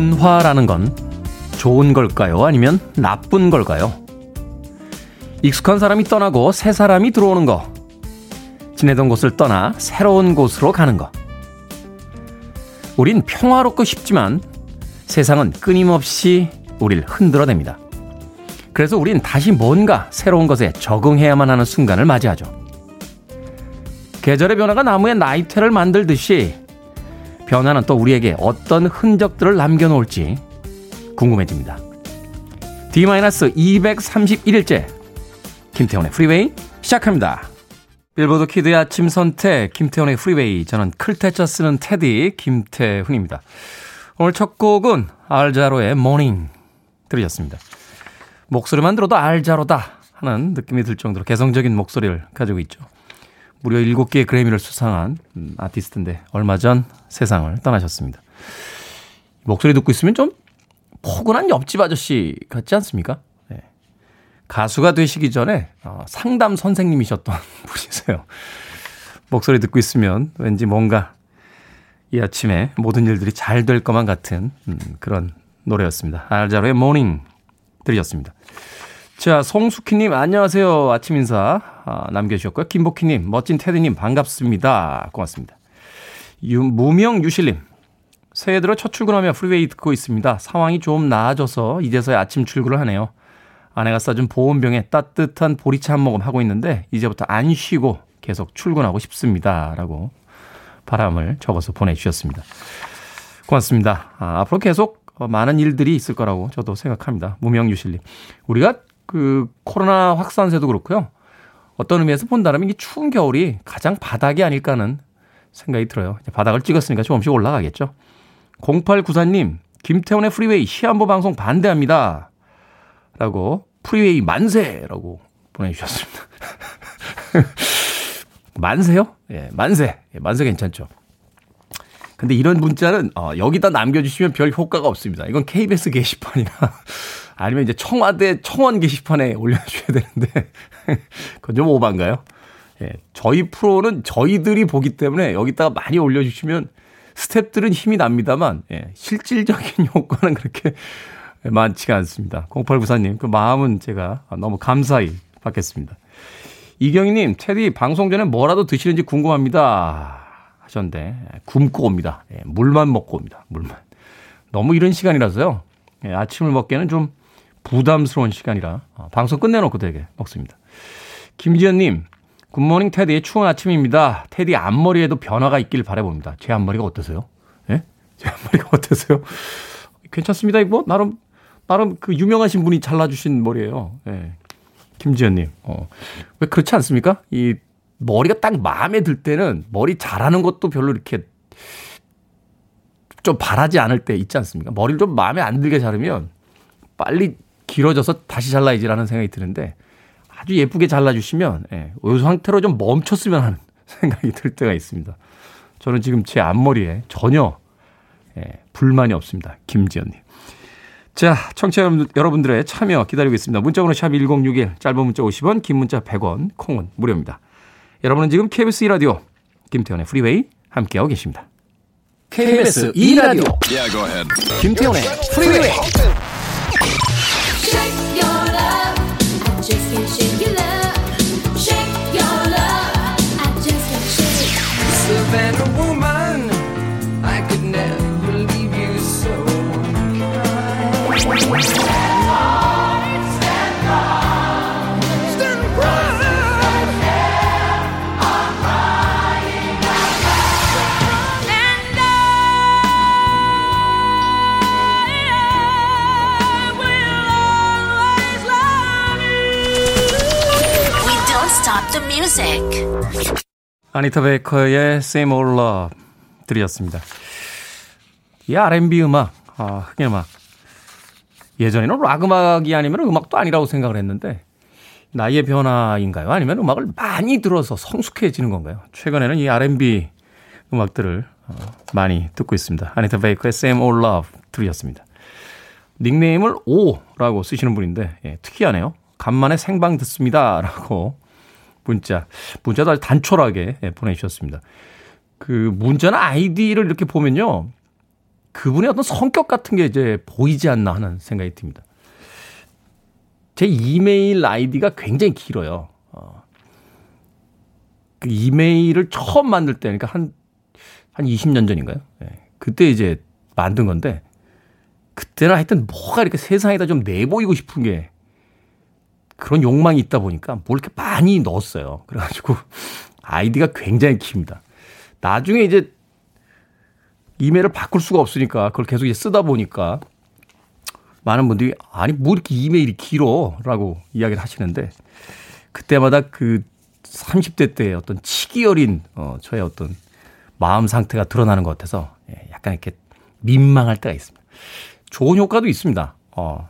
변화라는 건 좋은 걸까요? 아니면 나쁜 걸까요? 익숙한 사람이 떠나고 새 사람이 들어오는 거. 지내던 곳을 떠나 새로운 곳으로 가는 거. 우린 평화롭고 싶지만 세상은 끊임없이 우리를 흔들어댑니다. 그래서 우린 다시 뭔가 새로운 것에 적응해야만 하는 순간을 맞이하죠. 계절의 변화가 나무에 나이테를 만들듯이 변화는 또 우리에게 어떤 흔적들을 남겨놓을지 궁금해집니다. D-231일째 김태훈의 프리웨이 시작합니다. 빌보드 키드의 아침 선택 김태훈의 프리웨이 저는 클 태 자 쓰는 테디 김태훈입니다. 오늘 첫 곡은 알 자로의 Morning 들으셨습니다. 목소리만 들어도 알 자로다 하는 느낌이 들 정도로 개성적인 목소리를 가지고 있죠. 무려 7개의 그래미를 수상한 음, 아티스트인데 얼마 전 세상을 떠나셨습니다. 목소리 듣고 있으면 좀 포근한 옆집 아저씨 같지 않습니까? 네. 가수가 되시기 전에 어, 상담 선생님이셨던 분이세요. 목소리 듣고 있으면 왠지 뭔가 이 아침에 모든 일들이 잘 될 것만 같은 음, 그런 노래였습니다. 알자로의 모닝 들으셨습니다. 자, 송숙희님, 안녕하세요. 아침 인사 아, 남겨주셨고요. 김복희님, 멋진 테디님, 반갑습니다. 고맙습니다. 유, 무명 유실님, 새해 들어 첫 출근하며 프리웨이 듣고 있습니다. 상황이 좀 나아져서 이제서야 아침 출근을 하네요. 아내가 싸준 보온병에 따뜻한 보리차 한 모금 하고 있는데 이제부터 안 쉬고 계속 출근하고 싶습니다. 라고 바람을 적어서 보내주셨습니다. 고맙습니다. 아, 앞으로 계속 많은 일들이 있을 거라고 저도 생각합니다. 무명유실님. 우리가 그 코로나 확산세도 그렇고요. 어떤 의미에서 본다면 이 추운 겨울이 가장 바닥이 아닐까 하는 생각이 들어요. 바닥을 찍었으니까 조금씩 올라가겠죠. 0894님, 김태훈의 프리웨이 시한부 방송 반대합니다. 라고 프리웨이 만세라고 보내주셨습니다. 만세요? 예, 만세. 예, 만세 괜찮죠. 근데 이런 문자는 어, 여기다 남겨주시면 별 효과가 없습니다. 이건 KBS 게시판이나 아니면 이제 청와대 청원 게시판에 올려주셔야 되는데 그건 좀 오반가요? 예, 저희 프로는 저희들이 보기 때문에 여기다가 많이 올려주시면 스탭들은 힘이 납니다만 예, 실질적인 효과는 그렇게 많지가 않습니다. 0894님 그 마음은 제가 너무 감사히 받겠습니다. 이경희님 테디 방송 전에 뭐라도 드시는지 궁금합니다 하셨는데 굶고 옵니다. 예, 물만 먹고 옵니다. 물만. 너무 이런 시간이라서요. 예, 아침을 먹기에는 좀 부담스러운 시간이라 어, 방송 끝내놓고 되게 먹습니다. 김지연님, 굿모닝 테디의 추운 아침입니다. 테디 앞머리에도 변화가 있길 바라봅니다. 제 앞머리가 어떠세요? 예? 제 앞머리가 어떠세요? 괜찮습니다. 이거 나름 나름 그 유명하신 분이 잘라주신 머리예요. 예. 김지연님, 어. 왜 그렇지 않습니까? 이 머리가 딱 마음에 들 때는 머리 잘하는 것도 별로 이렇게 좀 바라지 않을 때 있지 않습니까? 머리를 좀 마음에 안 들게 자르면 빨리 길어져서 다시 잘라야지라는 생각이 드는데 아주 예쁘게 잘라주시면 예, 이 상태로 좀 멈췄으면 하는 생각이 들 때가 있습니다. 저는 지금 제 앞머리에 전혀 예, 불만이 없습니다. 김지연님. 자, 청취자 여러분들의 참여 기다리고 있습니다. 문자번호 샵 1061, 짧은 문자 50원, 긴 문자 100원, 콩은 무료입니다. 여러분은 지금 KBS 2라디오 김태현의 프리웨이 함께하고 계십니다. KBS 2라디오 yeah, 김태현의 프리웨이 아니타 베이커의 Same Old Love 들이었습니다. 이 R&B 음악, 아, 흑인 음악. 예전에는 락 음악이 아니면 음악도 아니라고 생각을 했는데 나이의 변화인가요? 아니면 음악을 많이 들어서 성숙해지는 건가요? 최근에는 이 R&B 음악들을 어, 많이 듣고 있습니다. 아니타 베이커의 Same Old Love 들이었습니다. 닉네임을 오라고 쓰시는 분인데 예, 특이하네요. 간만에 생방 듣습니다. 라고 문자. 문자도 아주 단촐하게 예, 보내주셨습니다. 그 문자나 아이디를 이렇게 보면요. 그분의 어떤 성격 같은 게 이제 보이지 않나 하는 생각이 듭니다. 제 이메일 아이디가 굉장히 길어요. 어. 그 이메일을 처음 만들 때, 그러니까 한, 한 20년 전인가요? 네. 그때 이제 만든 건데, 그때는 하여튼 뭐가 이렇게 세상에다 좀 내보이고 싶은 게 그런 욕망이 있다 보니까 뭘 이렇게 많이 넣었어요. 그래가지고 아이디가 굉장히 깁니다. 나중에 이제 이메일을 바꿀 수가 없으니까 그걸 계속 이제 쓰다 보니까 많은 분들이 아니 뭐 이렇게 이메일이 길어 라고 이야기를 하시는데 그때마다 그 30대 때의 어떤 치기 어린 어, 저의 어떤 마음 상태가 드러나는 것 같아서 예, 약간 이렇게 민망할 때가 있습니다. 좋은 효과도 있습니다. 어,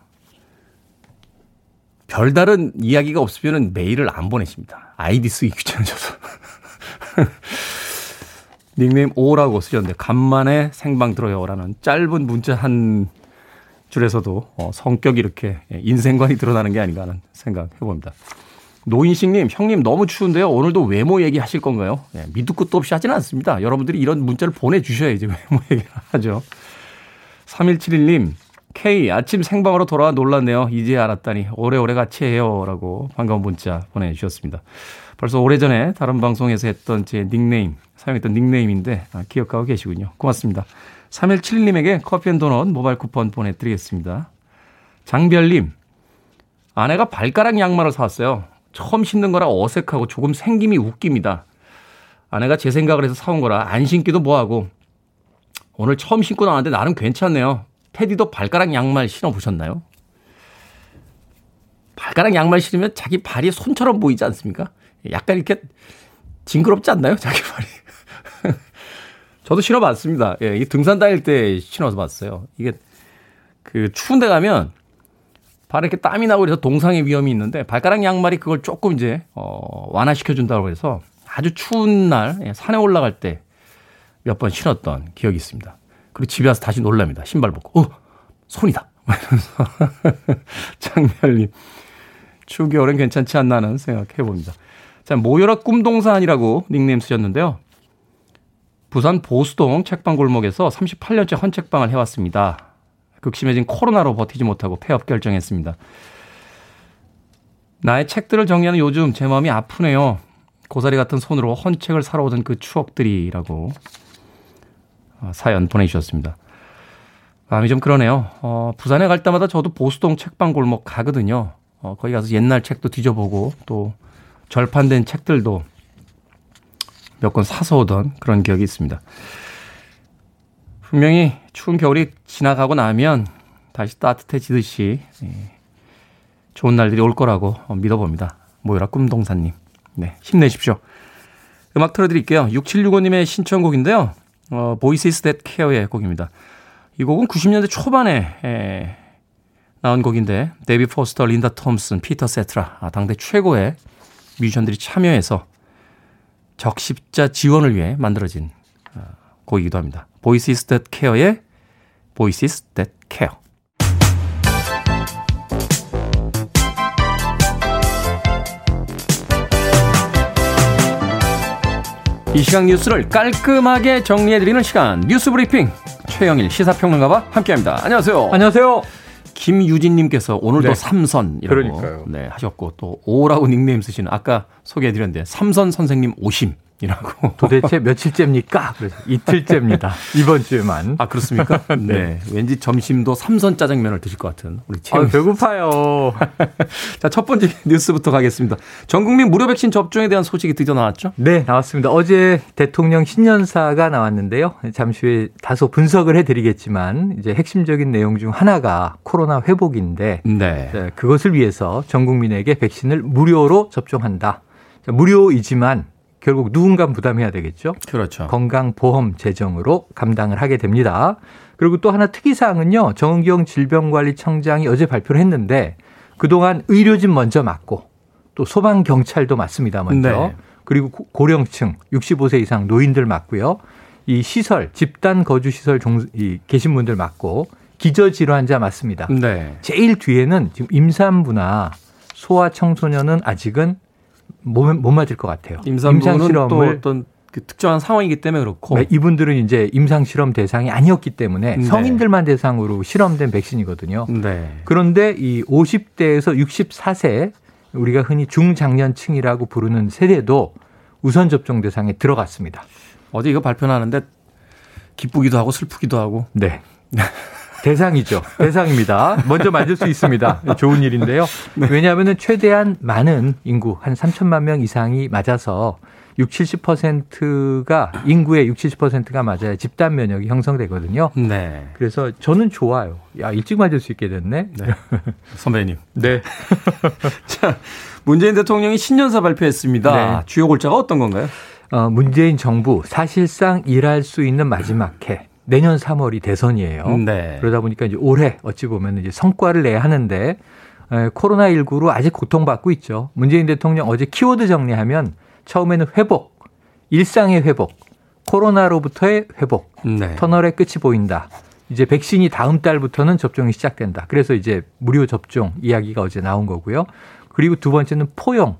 별다른 이야기가 없으면 메일을 안 보내십니다. 아이디 쓰기 귀찮아져서. 닉네임 오라고 쓰셨는데 간만에 생방 들어요라는 짧은 문자 한 줄에서도 어, 성격이 이렇게 인생관이 드러나는 게 아닌가 하는 생각 해봅니다. 노인식님, 형님 너무 추운데요. 오늘도 외모 얘기 하실 건가요? 네, 밑도 끝도 없이 하지는 않습니다. 여러분들이 이런 문자를 보내주셔야 이제 외모 얘기를 하죠. 3171님, K 아침 생방으로 돌아와 놀랐네요. 이제 알았다니 오래오래 같이 해요. 라고 반가운 문자 보내주셨습니다. 벌써 오래전에 다른 방송에서 했던 제 닉네임, 사용했던 닉네임인데 아, 기억하고 계시군요. 고맙습니다. 3171님에게 커피 and 도넛 모바일 쿠폰 보내드리겠습니다. 장별님, 아내가 발가락 양말을 사왔어요. 처음 신는 거라 어색하고 조금 생김이 웃깁니다. 아내가 제 생각을 해서 사온 거라 안 신기도 뭐하고 오늘 처음 신고 나왔는데 나름 괜찮네요. 테디도 발가락 양말 신어보셨나요? 발가락 양말 신으면 자기 발이 손처럼 보이지 않습니까? 약간 이렇게 징그럽지 않나요? 자기 발이. 저도 신어봤습니다. 예, 이 등산 다닐 때 신어서 봤어요. 이게 그 추운 데 가면 발에 이렇게 땀이 나고 그래서 동상의 위험이 있는데 발가락 양말이 그걸 조금 이제 어, 완화시켜 준다고 해서 아주 추운 날 예, 산에 올라갈 때 몇 번 신었던 기억이 있습니다. 그리고 집에 와서 다시 놀랍니다. 신발 벗고, 어, 손이다. 이러면서. 장렬님, 추 겨울엔 괜찮지 않나 하는 생각해 봅니다. 자, 모여라 꿈동산이라고 닉네임 쓰셨는데요. 부산 보수동 책방 골목에서 38년째 헌책방을 해왔습니다. 극심해진 코로나로 버티지 못하고 폐업 결정했습니다. 나의 책들을 정리하는 요즘 제 마음이 아프네요. 고사리 같은 손으로 헌책을 사러 오던 그 추억들이라고 어, 사연 보내주셨습니다. 마음이 좀 그러네요. 어, 부산에 갈 때마다 저도 보수동 책방 골목 가거든요. 어, 거기 가서 옛날 책도 뒤져보고 또 절판된 책들도 몇 권 사서 오던 그런 기억이 있습니다. 분명히 추운 겨울이 지나가고 나면 다시 따뜻해지듯이 예, 좋은 날들이 올 거라고 믿어봅니다. 모여라 꿈동산님. 네, 힘내십시오. 음악 틀어드릴게요. 6765님의 신청곡인데요. 어, Voices That Care의 곡입니다. 이 곡은 90년대 초반에 에, 나온 곡인데 데이비드 포스터, 린다 톰슨, 피터 세트라 아, 당대 최고의 뮤지션들이 참여해서 적십자 지원을 위해 만들어진 어, 곡이기도 합니다. Voices That Care의 Voices 이 시각 뉴스를 깔끔하게 정리해드리는 시간 뉴스 브리핑 최영일 시사평론가와 함께합니다. 안녕하세요. 안녕하세요. 김유진님께서 오늘도 네. 삼선이라고. 네, 하셨고 또 오라고 닉네임 쓰시는 아까 소개해드렸는데 삼선 선생님 오심. 이라고. 도대체 며칠째입니까? 그래서 이틀째입니다. 이번 주에만. 아, 그렇습니까? 네. 네. 왠지 점심도 삼선 짜장면을 드실 것 같은 우리 최 아, 배고파요. 자, 첫 번째 뉴스부터 가겠습니다. 전 국민 무료 백신 접종에 대한 소식이 드디어 나왔죠? 네, 나왔습니다. 어제 대통령 신년사가 나왔는데요. 잠시 후에 다소 분석을 해 드리겠지만 이제 핵심적인 내용 중 하나가 코로나 회복인데 네. 네 그것을 위해서 전 국민에게 백신을 무료로 접종한다. 무료이지만 결국 누군가 부담해야 되겠죠. 그렇죠. 건강보험 재정으로 감당을 하게 됩니다. 그리고 또 하나 특이사항은요. 정은경 질병관리청장이 어제 발표를 했는데 그동안 의료진 먼저 맞고 또 소방경찰도 맞습니다. 먼저. 네. 그리고 고령층 65세 이상 노인들 맞고요. 이 시설 집단 거주 시설 종, 이 계신 분들 맞고 기저질환자 맞습니다. 네. 제일 뒤에는 지금 임산부나 소아 청소년은 아직은 못, 못 맞을 것 같아요. 임상 실험을 또 어떤 그 특정한 상황이기 때문에 그렇고 네, 이분들은 이제 임상 실험 대상이 아니었기 때문에 네. 성인들만 대상으로 실험된 백신이거든요. 네. 그런데 이 50대에서 64세 우리가 흔히 중장년층이라고 부르는 세대도 우선 접종 대상에 들어갔습니다. 어제 이거 발표하는데 기쁘기도 하고 슬프기도 하고 네. 대상이죠. 대상입니다. 먼저 맞을 수 있습니다. 좋은 일인데요. 왜냐하면 최대한 많은 인구, 한 3천만 명 이상이 맞아서 60, 70%가 인구의 60, 70%가 맞아야 집단 면역이 형성되거든요. 네. 그래서 저는 좋아요. 야, 일찍 맞을 수 있게 됐네. 네. 선배님. 네. 자, 문재인 대통령이 신년사 발표했습니다. 네. 주요 골자가 어떤 건가요? 어, 문재인 정부 사실상 일할 수 있는 마지막 해. 내년 3월이 대선이에요. 네. 그러다 보니까 이제 올해 어찌 보면 이제 성과를 내야 하는데 에, 코로나19로 아직 고통받고 있죠. 문재인 대통령 어제 키워드 정리하면 처음에는 회복, 일상의 회복, 코로나로부터의 회복, 네. 터널의 끝이 보인다. 이제 백신이 다음 달부터는 접종이 시작된다. 그래서 이제 무료 접종 이야기가 어제 나온 거고요. 그리고 두 번째는 포용.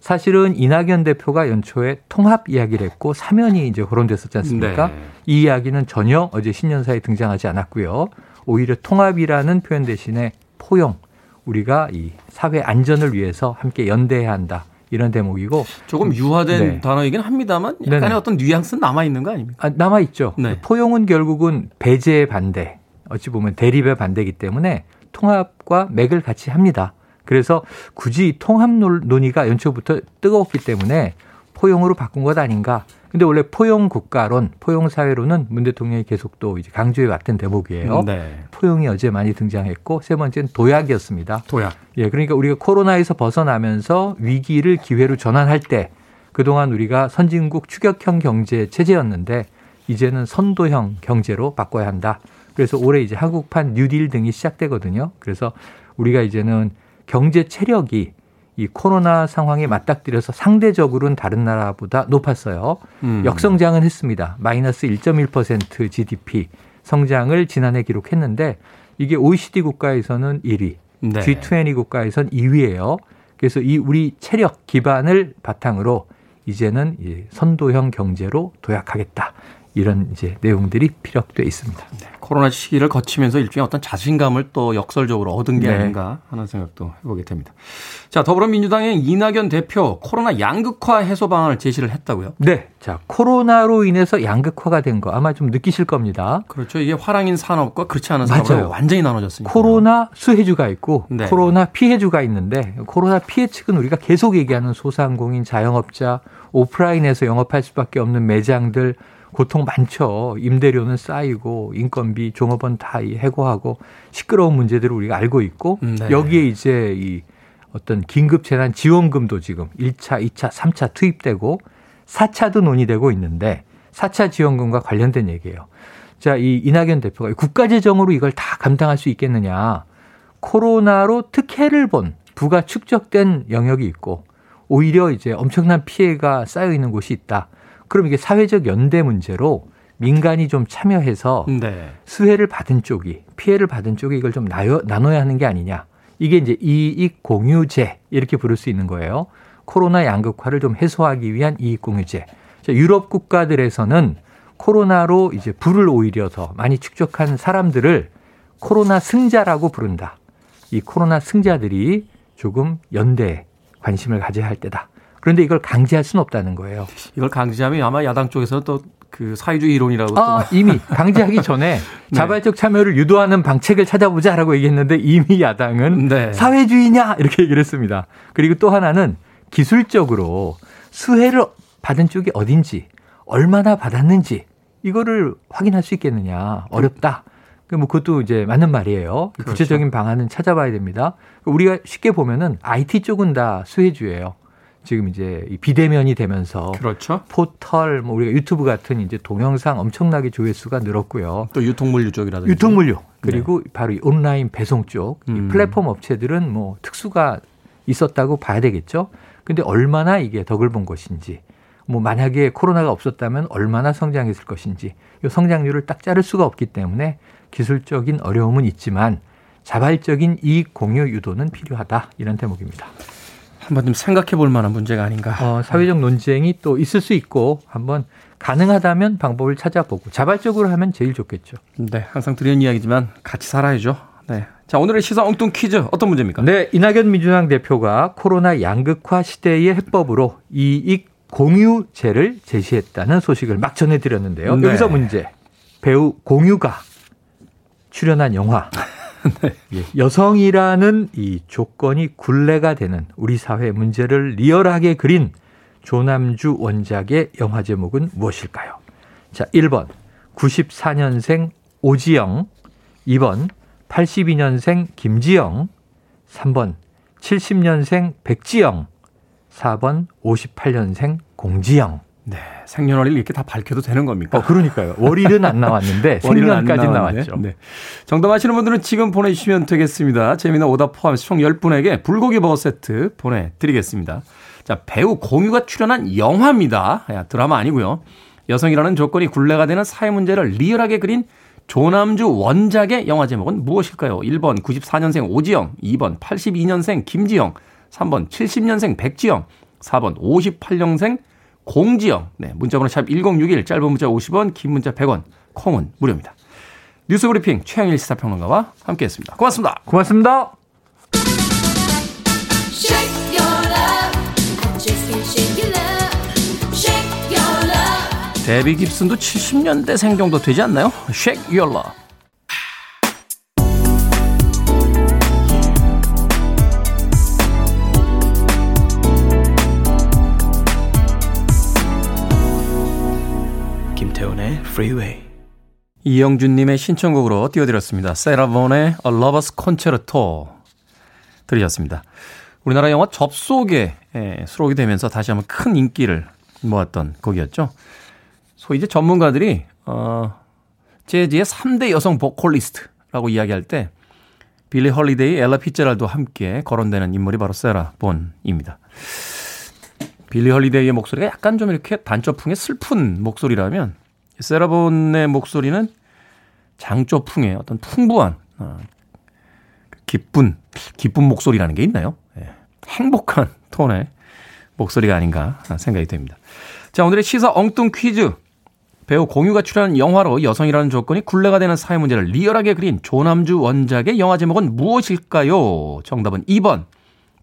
사실은 이낙연 대표가 연초에 통합 이야기를 했고 사면이 이제 거론됐었지 않습니까? 네. 이 이야기는 전혀 어제 신년사에 등장하지 않았고요. 오히려 통합이라는 표현 대신에 포용. 우리가 이 사회 안전을 위해서 함께 연대해야 한다. 이런 대목이고 조금 유화된 네. 단어이긴 합니다만 약간의 네네. 어떤 뉘앙스는 남아 있는 거 아닙니까? 아, 남아 있죠. 네. 포용은 결국은 배제의 반대, 어찌 보면 대립의 반대이기 때문에 통합과 맥을 같이 합니다. 그래서 굳이 통합 논- 논의가 연초부터 뜨거웠기 때문에 포용으로 바꾼 것 아닌가. 근데 원래 포용 국가론, 포용 사회로는 문 대통령이 계속 또 이제 강조해 왔던 대목이에요. 네. 포용이 어제 많이 등장했고 세 번째는 도약이었습니다. 도약. 예, 그러니까 우리가 코로나에서 벗어나면서 위기를 기회로 전환할 때 그동안 우리가 선진국 추격형 경제 체제였는데 이제는 선도형 경제로 바꿔야 한다. 그래서 올해 이제 한국판 뉴딜 등이 시작되거든요. 그래서 우리가 이제는 경제 체력이 이 코로나 상황에 맞닥뜨려서 상대적으로는 다른 나라보다 높았어요. 음. 역성장은 했습니다. 마이너스 1.1% GDP 성장을 지난해 기록했는데 이게 OECD 국가에서는 1위, 네. G20 국가에선 2위예요. 그래서 이 우리 체력 기반을 바탕으로 이제는 이 선도형 경제로 도약하겠다. 이런 이제 내용들이 피력돼 있습니다. 코로나 시기를 거치면서 일종의 어떤 자신감을 또 역설적으로 얻은 게 네. 아닌가 하는 생각도 해보게 됩니다. 자, 더불어민주당의 이낙연 대표 코로나 양극화 해소 방안을 제시를 했다고요? 네. 자, 코로나로 인해서 양극화가 된 거 아마 좀 느끼실 겁니다. 그렇죠. 이게 화랑인 산업과 그렇지 않은 산업으로 맞아요. 완전히 나눠졌으니까. 코로나 수혜주가 있고 네. 코로나 피해주가 있는데 코로나 피해 측은 우리가 계속 얘기하는 소상공인, 자영업자, 오프라인에서 영업할 수밖에 없는 매장들 고통 많죠. 임대료는 쌓이고 인건비, 종업원 다이 해고하고 시끄러운 문제들을 우리가 알고 있고 네. 여기에 이제 이 어떤 긴급 재난 지원금도 지금 1차, 2차, 3차 투입되고 4차도 논의되고 있는데 4차 지원금과 관련된 얘기예요. 자, 이 이낙연 대표가 국가 재정으로 이걸 다 감당할 수 있겠느냐. 코로나로 특혜를 본 부가 축적된 영역이 있고 오히려 이제 엄청난 피해가 쌓여 있는 곳이 있다. 그럼 이게 사회적 연대 문제로 민간이 좀 참여해서 네. 수혜를 받은 쪽이 피해를 받은 쪽이 이걸 좀 나눠, 나눠야 하는 게 아니냐. 이게 이제 이익 공유제 이렇게 부를 수 있는 거예요. 코로나 양극화를 좀 해소하기 위한 이익 공유제. 자, 유럽 국가들에서는 코로나로 이제 부를 오히려 더 많이 축적한 사람들을 코로나 승자라고 부른다. 이 코로나 승자들이 조금 연대에 관심을 가져야 할 때다. 그런데 이걸 강제할 수는 없다는 거예요. 이걸 강제하면 아마 야당 쪽에서 또그 사회주의 이론이라고 아, 이미 강제하기 전에 네. 자발적 참여를 유도하는 방책을 찾아보자라고 얘기했는데 이미 야당은 네. 사회주의냐 이렇게 얘기를 했습니다. 그리고 또 하나는 기술적으로 수혜를 받은 쪽이 어딘지 얼마나 받았는지 이거를 확인할 수 있겠느냐 어렵다. 그뭐 그것도 이제 맞는 말이에요. 그렇죠. 구체적인 방안은 찾아봐야 됩니다. 우리가 쉽게 보면은 IT 쪽은 다 수혜주예요. 지금 이제 이 비대면이 되면서 그렇죠. 포털, 뭐 우리가 유튜브 같은 이제 동영상 엄청나게 조회수가 늘었고요. 또 유통물류 쪽이라든지. 유통물류 그리고 바로 이 온라인 배송 쪽, 이 음. 플랫폼 업체들은 뭐 특수가 있었다고 봐야 되겠죠. 근데 얼마나 이게 덕을 본 것인지, 뭐 만약에 코로나가 없었다면 얼마나 성장했을 것인지, 이 성장률을 딱 자를 수가 없기 때문에 기술적인 어려움은 있지만 자발적인 이익 공유 유도는 필요하다 이런 대목입니다. 한번 좀 생각해 볼 만한 문제가 아닌가. 어, 사회적 논쟁이 또 있을 수 있고 한번 가능하다면 방법을 찾아보고 자발적으로 하면 제일 좋겠죠. 네, 항상 드리는 이야기지만 같이 살아야죠. 네. 자, 오늘의 시사 엉뚱 퀴즈 어떤 문제입니까? 네, 이낙연 민주당 대표가 코로나 양극화 시대의 해법으로 이익 공유제를 제시했다는 소식을 막 전해드렸는데요. 네. 여기서 문제. 배우 공유가 출연한 영화. 네. 예, 여성이라는 이 조건이 굴레가 되는 우리 사회 문제를 리얼하게 그린 조남주 원작의 영화 제목은 무엇일까요? 자, 1번. 94년생 오지영, 2번. 82년생 김지영, 3번. 70년생 백지영, 4번. 58년생 공지영. 네. 생년월일 이렇게 다 밝혀도 되는 겁니까? 어, 그러니까요. 월일은 안 나왔는데 생년까지 나왔죠. 네. 정답 아시는 분들은 지금 보내주시면 되겠습니다. 재미난 오답 포함해서 총 10분에게 불고기 버거 세트 보내드리겠습니다. 자, 배우 공유가 출연한 영화입니다. 야, 드라마 아니고요. 여성이라는 조건이 굴레가 되는 사회 문제를 리얼하게 그린 조남주 원작의 영화 제목은 무엇일까요? 1번 94년생 오지영, 2번 82년생 김지영, 3번 70년생 백지영, 4번 58년생 공지영. 네, 문자번호 샵 1061, 짧은 문자 50원, 긴 문자 100원, 콩은 무료입니다. 뉴스 브리핑 최영일 시사평론가와 함께했습니다. 고맙습니다. 고맙습니다. 데비 깁슨도 70년대 생 정도 되지 않나요? Shake Your Love. Freeway. 이영준님의 신청곡으로 띄워드렸습니다. 세라 본의 A Lover's Concerto 들으셨습니다. 우리나라 영화 접속에 수록이 되면서 다시 한번 큰 인기를 모았던 곡이었죠. 소위 이제 전문가들이 어 재즈의 3대 여성 보컬리스트라고 이야기할 때 빌리 헐리데이, 엘라 피츠제럴드도 함께 거론되는 인물이 바로 세라 본입니다. 빌리 헐리데이의 목소리가 약간 좀 이렇게 단조풍의 슬픈 목소리라면 세라 본의 목소리는 장조풍의 어떤 풍부한 어, 기쁜 기쁜 목소리라는 게 있나요? 예, 행복한 톤의 목소리가 아닌가 생각이 됩니다. 자, 오늘의 시사 엉뚱 퀴즈 배우 공유가 출연한 영화로 여성이라는 조건이 굴레가 되는 사회 문제를 리얼하게 그린 조남주 원작의 영화 제목은 무엇일까요? 정답은 2번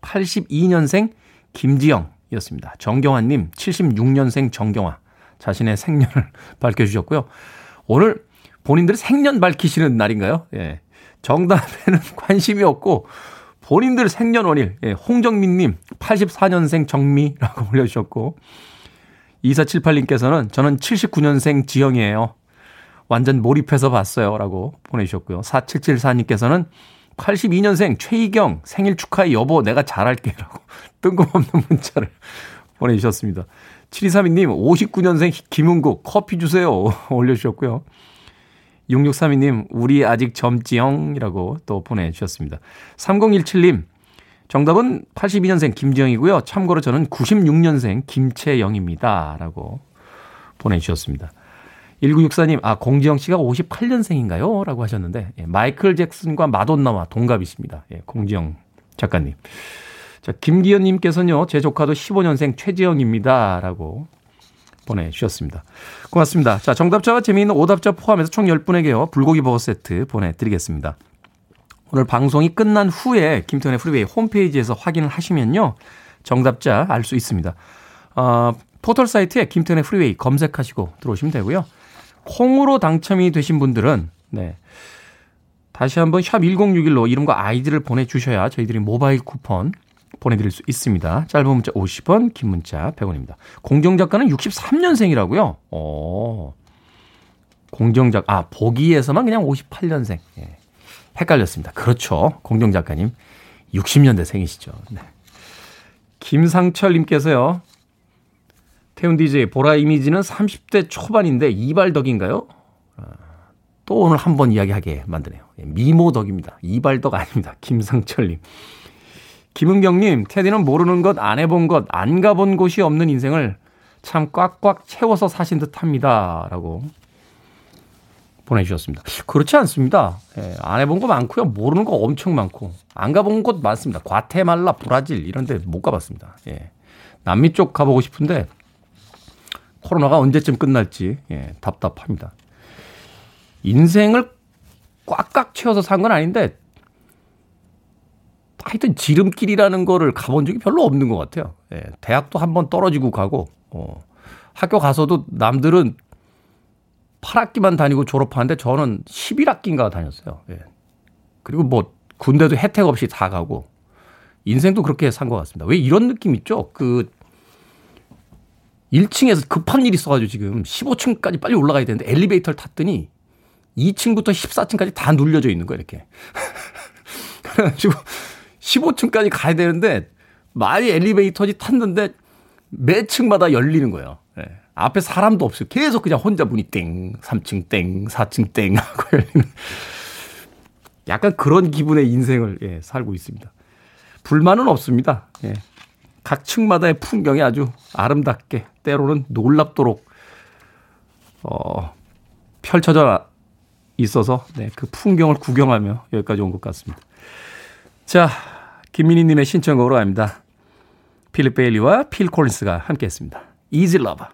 82년생 김지영이었습니다. 정경환님 76년생 정경화 자신의 생년을 밝혀주셨고요. 오늘 본인들의 생년 밝히시는 날인가요? 예. 정답에는 관심이 없고 본인들 생년월일 예. 홍정민님 84년생 정미라고 올려주셨고 2478님께서는 저는 79년생 지영이에요. 완전 몰입해서 봤어요. 라고 보내주셨고요. 4774님께서는 82년생 최희경 생일 축하해 여보 내가 잘할게 라고 뜬금없는 문자를 보내주셨습니다. 7232님 59년생 김은국 커피 주세요 올려주셨고요. 6632님 우리 아직 젊지영 이라고 또 보내주셨습니다. 3017님 정답은 82년생 김지영이고요. 참고로 저는 96년생 김채영입니다. 라고 보내주셨습니다. 1964님, 아, 공지영 씨가 58년생인가요? 라고 하셨는데, 예, 마이클 잭슨과 마돈나와 동갑이십니다. 예, 공지영 작가님. 자, 김기현님께서는요, 제 조카도 15년생 최지영입니다. 라고 보내주셨습니다. 고맙습니다. 자, 정답자와 재미있는 오답자 포함해서 총 10분에게요, 불고기 버거 세트 보내드리겠습니다. 오늘 방송이 끝난 후에 김태훈의 프리웨이 홈페이지에서 확인을 하시면요. 정답자 알 수 있습니다. 어, 포털 사이트에 김태훈의 프리웨이 검색하시고 들어오시면 되고요. 콩으로 당첨이 되신 분들은 네. 다시 한번 샵 1061로 이름과 아이디를 보내주셔야 저희들이 모바일 쿠폰 보내드릴 수 있습니다. 짧은 문자 50원, 긴 문자 100원입니다. 공정 작가는 63년생이라고요? 오. 공정 작, 아, 보기에서만 그냥 58년생. 예. 헷갈렸습니다. 그렇죠. 공정 작가님. 60년대 생이시죠. 네. 김상철 님께서요. 태훈 DJ 보라 이미지는 30대 초반인데 이발덕인가요? 아, 또 오늘 한번 이야기하게 만드네요. 예, 미모덕입니다. 이발덕 아닙니다. 김상철님. 김은경님, 테디는 모르는 것, 안 해본 것, 안 가본 곳이 없는 인생을 참 꽉꽉 채워서 사신 듯 합니다. 라고 보내주셨습니다. 그렇지 않습니다. 예, 안 해본 거 많고요. 모르는 거 엄청 많고. 안 가본 곳 많습니다. 과테말라, 브라질 이런 데 못 가봤습니다. 예. 남미 쪽 가보고 싶은데 코로나가 언제쯤 끝날지 예, 답답합니다. 인생을 꽉꽉 채워서 산 건 아닌데 하여튼 지름길이라는 거를 가본 적이 별로 없는 것 같아요. 예, 대학도 한 번 떨어지고 가고 어, 학교 가서도 남들은 8학기만 다니고 졸업하는데 저는 11학기인가 다녔어요. 예. 그리고 뭐 군대도 혜택 없이 다 가고 인생도 그렇게 산 것 같습니다. 왜 이런 느낌 있죠? 그 1층에서 급한 일이 있어가지고 지금 15층까지 빨리 올라가야 되는데 엘리베이터를 탔더니 2층부터 14층까지 다 눌려져 있는 거예요, 이렇게. 그래가지고 15층까지 가야 되는데 많이 엘리베이터지 탔는데 매 층마다 열리는 거예요. 네. 앞에 사람도 없어요. 계속 그냥 혼자 문이 땡, 3층 땡, 4층 땡 하고 열리는. 약간 그런 기분의 인생을 예, 살고 있습니다. 불만은 없습니다. 예. 각 층마다의 풍경이 아주 아름답게 때로는 놀랍도록 어, 펼쳐져 있어서 네, 그 풍경을 구경하며 여기까지 온 것 같습니다. 자, 김민희님의 신청곡으로 갑니다. 필립 베일리와 필 콜린스가 함께했습니다. Easy Love.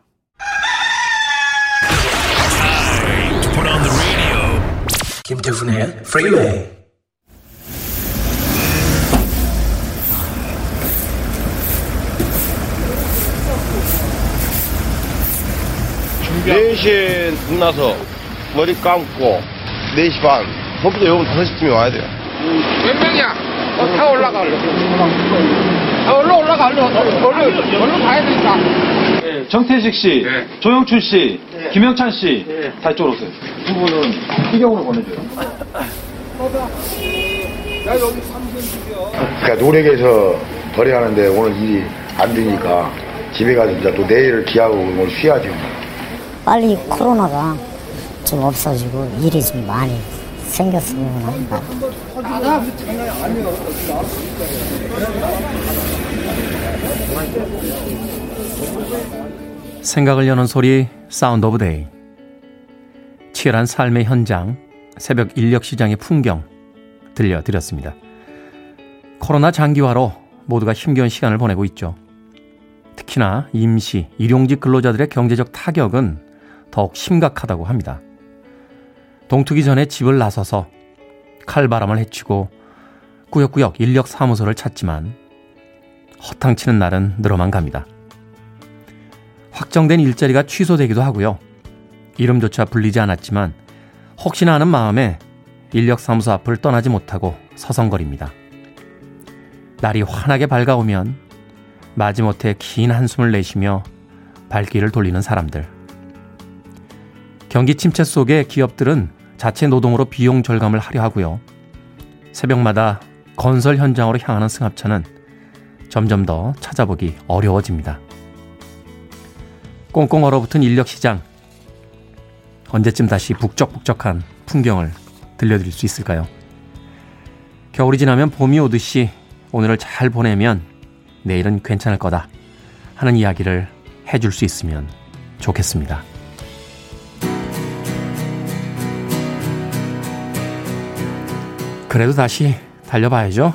김태훈의 Freeway. 네시에 끝나서 머리 감고 4시 반, 서부터 여러분 5시쯤에 와야 돼요. 몇 명이야? 어, 다 올라가, 얼른. 아, 얼른 올라가, 얼른. 얼른, 얼른 가야 되니까. 네, 정태식 씨, 네. 조영춘 씨, 네. 김영찬 씨, 네. 다 이쪽으로 오세요. 두 분은 희경으로 보내줘요. 그러니까 노력해서 거래하는데 오늘 일이 안 되니까 집에 가서 이제 또 내일을 기하고 오늘 쉬야죠. 빨리 코로나가 좀 없어지고 일이 좀 많이 생겼으면 합니다. 생각을 여는 소리 Sound of Day 치열한 삶의 현장 새벽 인력 시장의 풍경 들려드렸습니다. 코로나 장기화로 모두가 힘겨운 시간을 보내고 있죠. 특히나 임시, 일용직 근로자들의 경제적 타격은 더욱 심각하다고 합니다. 동트기 전에 집을 나서서 칼바람을 헤치고 꾸역꾸역 인력 사무소를 찾지만 허탕치는 날은 늘어만 갑니다. 확정된 일자리가 취소되기도 하고요. 이름조차 불리지 않았지만 혹시나 하는 마음에 인력사무소 앞을 떠나지 못하고 서성거립니다. 날이 환하게 밝아오면 마지못해 긴 한숨을 내쉬며 발길을 돌리는 사람들. 경기 침체 속에 기업들은 자체 노동으로 비용 절감을 하려 하고요. 새벽마다 건설 현장으로 향하는 승합차는 점점 더 찾아보기 어려워집니다. 꽁꽁 얼어붙은 인력 시장. 언제쯤 다시 북적북적한 풍경을 들려드릴 수 있을까요? 겨울이 지나면 봄이 오듯이 오늘을 잘 보내면 내일은 괜찮을 거다 하는 이야기를 해줄 수 있으면 좋겠습니다. 그래도 다시 달려봐야죠.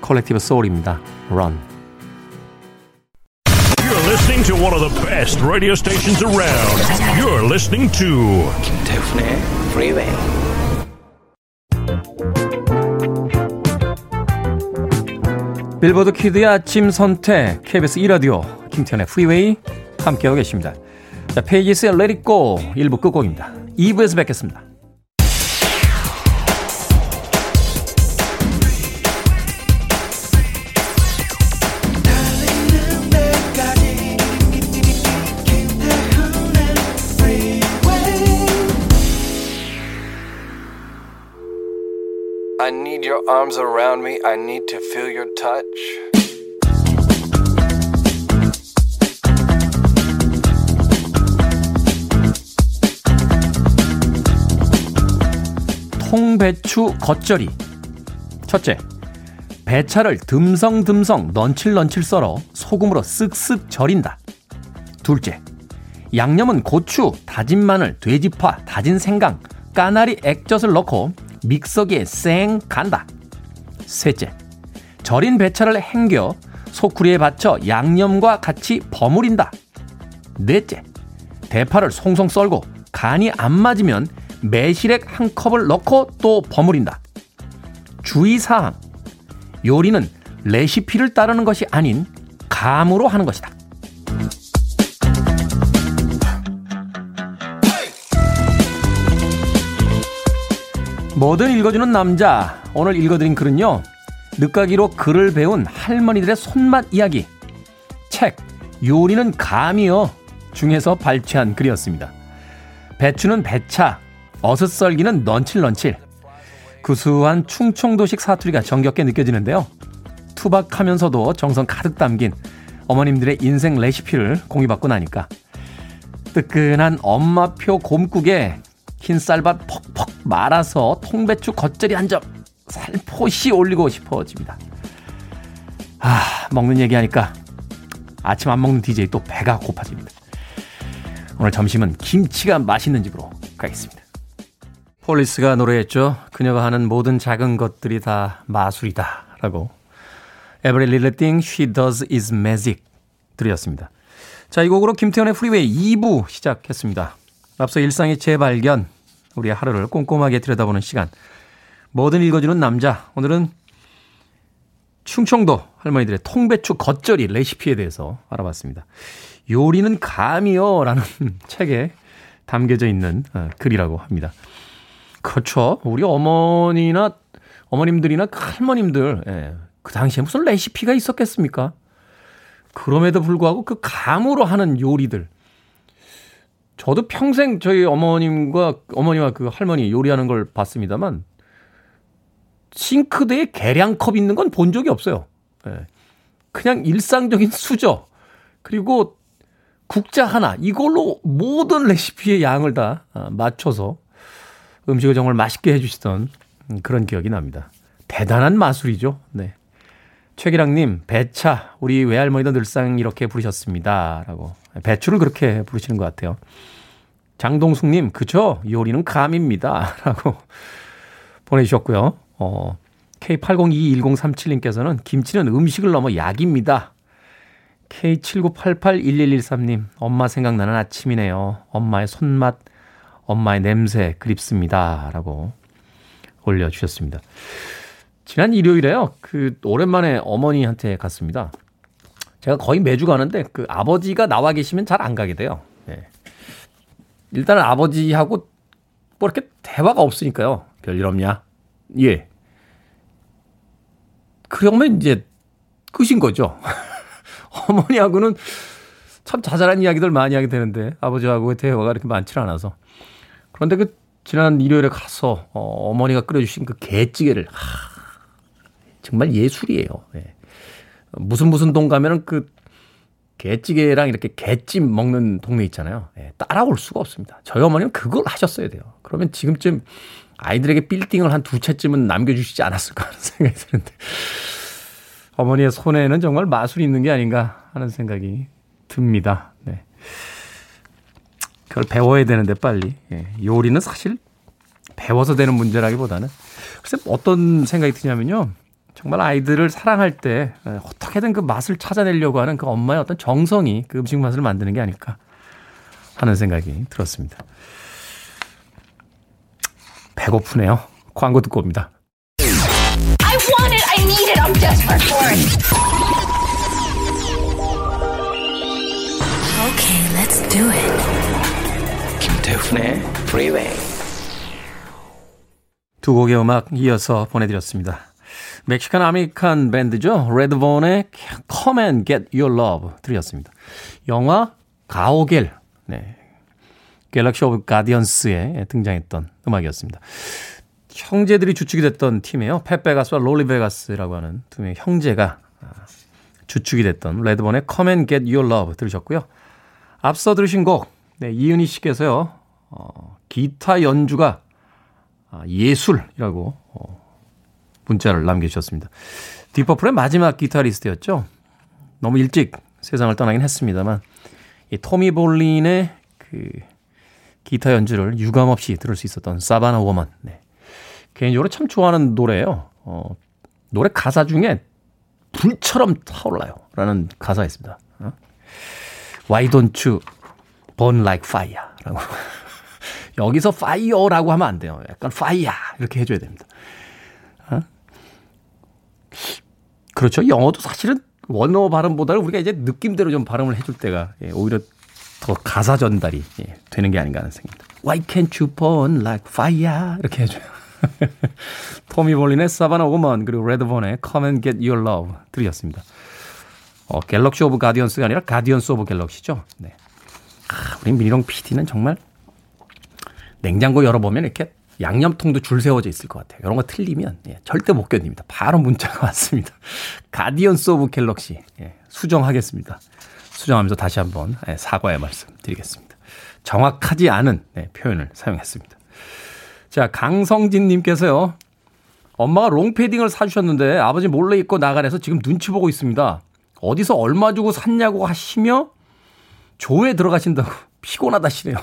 컬렉티브 소울입니다. Run. You're listening to one of the best radio stations around. You're listening to 김태훈의 Freeway. 빌보드 키드의 아침 선택 KBS 2라디오 김태훈의 프리웨이 함께하고 계십니다. 자, 페이지스의 Let It Go 1부 끝곡입니다. 2부에서 뵙겠습니다. Your arms around me. I need to feel your touch. 통배추 겉절이. 첫째, 배차를 듬성듬성 넌칠넌칠 썰어 소금으로 쓱쓱 절인다. 둘째, 양념은 고추, 다진 마늘, 돼지파, 다진 생강, 까나리 액젓을 넣고 믹서기에 쌩 간다. 셋째, 절인 배차를 hen겨 소쿠리에 받쳐 양념과 같이 버무린다. 넷째, 대파를 송송 썰고 간이 안 맞으면 매실액 한 컵을 넣고 또 버무린다. 주의사항. 요리는 레시피를 따르는 것이 아닌 감으로 하는 것이다. 뭐든 읽어주는 남자. 오늘 읽어드린 글은요. 늦가기로 글을 배운 할머니들의 손맛 이야기. 책, 요리는 감이요. 중에서 발췌한 글이었습니다. 배추는 배차, 어슷썰기는 넌칠넌칠. 구수한 충청도식 사투리가 정겹게 느껴지는데요. 투박하면서도 정성 가득 담긴 어머님들의 인생 레시피를 공유받고 나니까 뜨끈한 엄마표 곰국에 흰 쌀밥 퍽퍽 말아서 통배추 겉절이 한 점 살포시 올리고 싶어집니다. 아, 먹는 얘기하니까 아침 안 먹는 DJ 또 배가 고파집니다. 오늘 점심은 김치가 맛있는 집으로 가겠습니다. 폴리스가 노래했죠. 그녀가 하는 모든 작은 것들이 다 마술이다. 라고. Every little thing she does is magic. 들으셨습니다. 자, 이 곡으로 김태훈의 프리웨이 2부 시작했습니다. 앞서 일상의 재발견, 우리의 하루를 꼼꼼하게 들여다보는 시간. 뭐든 읽어주는 남자. 오늘은 충청도 할머니들의 통배추 겉절이 레시피에 대해서 알아봤습니다. 요리는 감이여. 라는 책에 담겨져 있는 어, 글이라고 합니다. 그렇죠. 우리 어머니나 어머님들이나 할머님들, 예, 그 당시에 무슨 레시피가 있었겠습니까? 그럼에도 불구하고 그 감으로 하는 요리들. 저도 평생 저희 어머님과 어머니와 그 할머니 요리하는 걸 봤습니다만 싱크대에 계량컵 있는 건 본 적이 없어요. 예. 그냥 일상적인 수저 그리고 국자 하나 이걸로 모든 레시피의 양을 다 아, 맞춰서 음식을 정말 맛있게 해주시던 그런 기억이 납니다. 대단한 마술이죠. 네. 최기랑님, 배차, 우리 외할머니도 늘상 이렇게 부르셨습니다. 라고. 배추를 그렇게 부르시는 것 같아요. 장동숙님, 그쵸? 요리는 감입니다. 라고 보내주셨고요. 어, K80211037님께서는 김치는 음식을 넘어 약입니다. K79881113님, 엄마 생각나는 아침이네요. 엄마의 손맛, 엄마의 냄새 그립습니다. 라고 올려주셨습니다. 지난 일요일에요. 그, 오랜만에 어머니한테 갔습니다. 제가 거의 매주 가는데 그 아버지가 나와 계시면 잘 안 가게 돼요. 네. 일단은 아버지하고 뭐 이렇게 대화가 없으니까요. 별일 없냐? 예. 그러면 이제 끝인 거죠. 어머니하고는 참 자잘한 이야기들 많이 하게 되는데 아버지하고의 대화가 이렇게 많지 않아서 그런데 그 지난 일요일에 가서 어, 어머니가 끓여주신 그 게찌개를 하, 정말 예술이에요. 네. 무슨 무슨 동 가면은 그 게찌개랑 이렇게 게찜 먹는 동네 있잖아요. 네, 따라올 수가 없습니다. 저희 어머니는 그걸 하셨어야 돼요. 그러면 지금쯤 아이들에게 빌딩을 한 두 채쯤은 남겨주시지 않았을까 하는 생각이 드는데 어머니의 손에는 정말 마술이 있는 게 아닌가 하는 생각이 듭니다. 네. 그걸 배워야 되는데 빨리. 예. 요리는 사실 배워서 되는 문제라기보다는 글쎄 어떤 생각이 드냐면요. 정말 아이들을 사랑할 때 어떻게든 그 맛을 찾아내려고 하는 그 엄마의 어떤 정성이 그 음식 맛을 만드는 게 아닐까 하는 생각이 들었습니다. 배고프네요. 광고 듣고 옵니다. I want it. I need it. I'm desperate for it. Okay, let's do it. 김태훈의 Freeway. 두 곡의 음악 이어서 보내드렸습니다. 멕시칸 아메리칸 밴드죠. 레드본의 Come and Get Your Love 들으셨습니다. 영화 가오겔, 네. Galaxy of Guardians에 등장했던 음악이었습니다. 형제들이 주축이 됐던 팀이에요. 팻 베가스와 롤리 베가스라고 하는 두 명의 형제가 주축이 됐던 레드본의 Come and Get Your Love 들으셨고요. 앞서 들으신 곡, 네, 이은희 씨께서요, 어, 기타 연주가 예술이라고 어, 문자를 남겨주셨습니다. 딥 퍼플의 마지막 기타리스트였죠. 너무 일찍 세상을 떠나긴 했습니다만, 이 토미 볼린의 그 기타 연주를 유감없이 들을 수 있었던 사바나 워먼. 네. 개인적으로 참 좋아하는 노래예요. 어, 노래 가사 중에 불처럼 타올라요. 라는 가사가 있습니다. 어? Why don't you burn like fire? 라고. 여기서 fire라고 하면 안 돼요. 약간 fire. 이렇게 해줘야 됩니다. 어? 그렇죠. 영어도 사실은 원어 발음보다는 우리가 이제 느낌대로 좀 발음을 해줄 때가 예, 오히려 더 가사 전달이 예, 되는 게 아닌가 하는 생각입니다. Why can't you burn like fire? 이렇게 해줘요. 토미 볼린의 Savannah Woman 그리고 레드본의 Come and Get Your Love 들으셨습니다. 어, Galaxy of Guardians가 아니라 Guardians of Galaxy죠. 네. 아, 우리 미니롱 PD는 정말 냉장고 열어보면 이렇게 양념통도 줄 세워져 있을 것 같아요. 이런 거 틀리면 예, 절대 못 견딥니다. 바로 문자가 왔습니다. Guardians of Galaxy 예, 수정하겠습니다. 수정하면서 다시 한번 예, 사과의 말씀 드리겠습니다. 정확하지 않은 네, 표현을 사용했습니다. 자, 강성진 님께서요. 엄마가 롱패딩을 사주셨는데 아버지 몰래 입고 나가래서 지금 눈치 보고 있습니다. 어디서 얼마 주고 샀냐고 하시며 조사 들어가신다고 피곤하다시네요.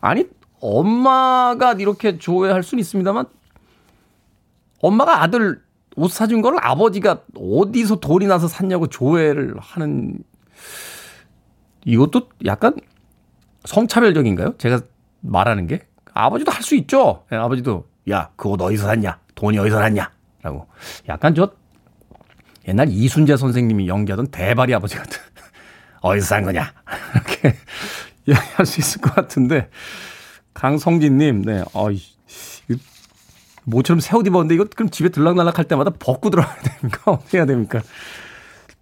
아니, 엄마가 이렇게 조회할 수는 있습니다만 엄마가 아들 옷 사준 거를 아버지가 어디서 돈이 나서 샀냐고 조회를 하는 이것도 약간 성차별적인가요? 제가 말하는 게 아버지도 할 수 있죠. 네, 아버지도 야, 그 옷 어디서 샀냐? 돈이 어디서 났냐? 라고. 약간 저 옛날 이순재 선생님이 연기하던 대발이 아버지 같은 어디서 산 거냐? 이렇게 이야기할 수 있을 것 같은데 강성진님, 네, 어이, 모처럼 새 옷 입었는데 이거 그럼 집에 들락날락 할 때마다 벗고 들어가야 됩니까? 어떻게 해야 됩니까?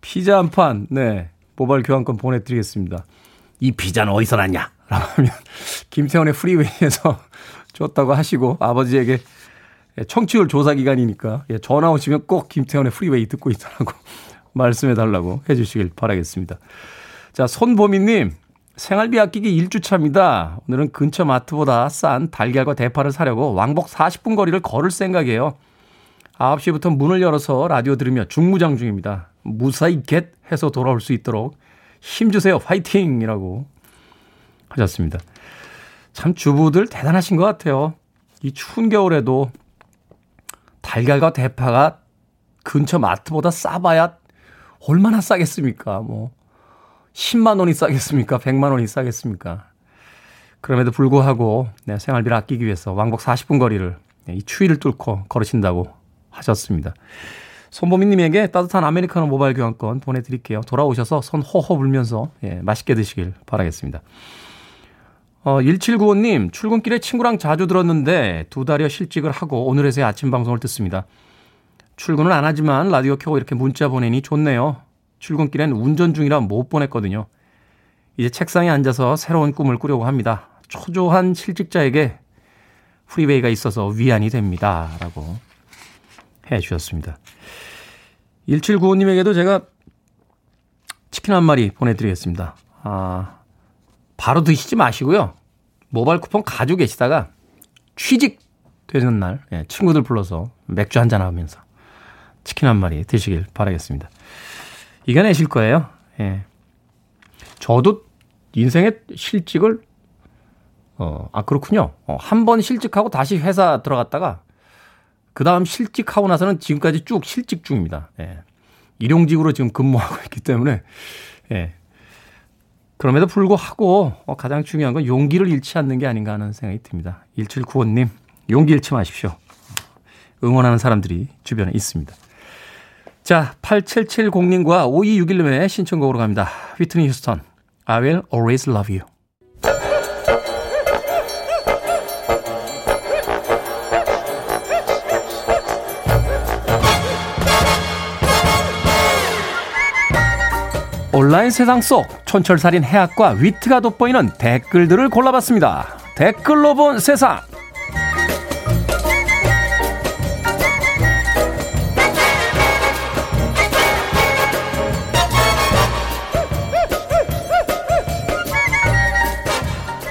피자 한 판, 네, 모바일 교환권 보내드리겠습니다. 이 피자는 어디서 났냐? 라고 하면 김태훈의 프리웨이에서 줬다고 하시고 아버지에게 청취율 조사 기간이니까 예, 전화 오시면 꼭 김태훈의 프리웨이 듣고 있다라고 말씀해 달라고 해 주시길 바라겠습니다. 자, 손보미님, 생활비 아끼기 1주차입니다. 오늘은 근처 마트보다 싼 달걀과 대파를 사려고 왕복 40분 거리를 걸을 생각이에요. 9시부터 문을 열어서 라디오 들으며 중무장 중입니다. 무사히 겟 해서 돌아올 수 있도록 힘주세요. 파이팅! 이라고 하셨습니다. 참 주부들 대단하신 것 같아요. 이 추운 겨울에도 달걀과 대파가 근처 마트보다 싸봐야 얼마나 싸겠습니까? 뭐 10만 원이 싸겠습니까? 100만 원이 싸겠습니까? 그럼에도 불구하고 네, 생활비를 아끼기 위해서 왕복 40분 거리를 네, 이 추위를 뚫고 걸으신다고 하셨습니다. 손보미님에게 따뜻한 아메리카노 모바일 교환권 보내드릴게요. 돌아오셔서 손 호호 불면서 예, 맛있게 드시길 바라겠습니다. 어, 1795님, 출근길에 친구랑 자주 들었는데 두 달여 실직을 하고 오늘에서야 아침 방송을 듣습니다. 출근은 안 하지만 라디오 켜고 이렇게 문자 보내니 좋네요. 출근길엔 운전 중이라 못 보냈거든요. 이제 책상에 앉아서 새로운 꿈을 꾸려고 합니다. 초조한 실직자에게 프리웨이가 있어서 위안이 됩니다. 라고 해 주셨습니다. 1795님에게도 제가 치킨 한 마리 보내드리겠습니다. 아, 바로 드시지 마시고요. 모바일 쿠폰 가지고 계시다가 취직 되는 날 예, 친구들 불러서 맥주 한잔 하면서 치킨 한 마리 드시길 바라겠습니다. 이겨내실 거예요. 예. 저도 인생의 실직을 어, 아 그렇군요. 어, 한 번 실직하고 다시 회사 들어갔다가 그 다음 실직하고 나서는 지금까지 쭉 실직 중입니다. 예. 일용직으로 지금 근무하고 있기 때문에 예. 그럼에도 불구하고 어, 가장 중요한 건 용기를 잃지 않는 게 아닌가 하는 생각이 듭니다. 1795님, 용기 잃지 마십시오. 응원하는 사람들이 주변에 있습니다. 자, 8770님과 5261님의 신청곡으로 갑니다. 휘트니 휴스턴, I will always love you. 온라인 세상 속 촌철살인 해학과 위트가 돋보이는 댓글들을 골라봤습니다. 댓글로 본 세상.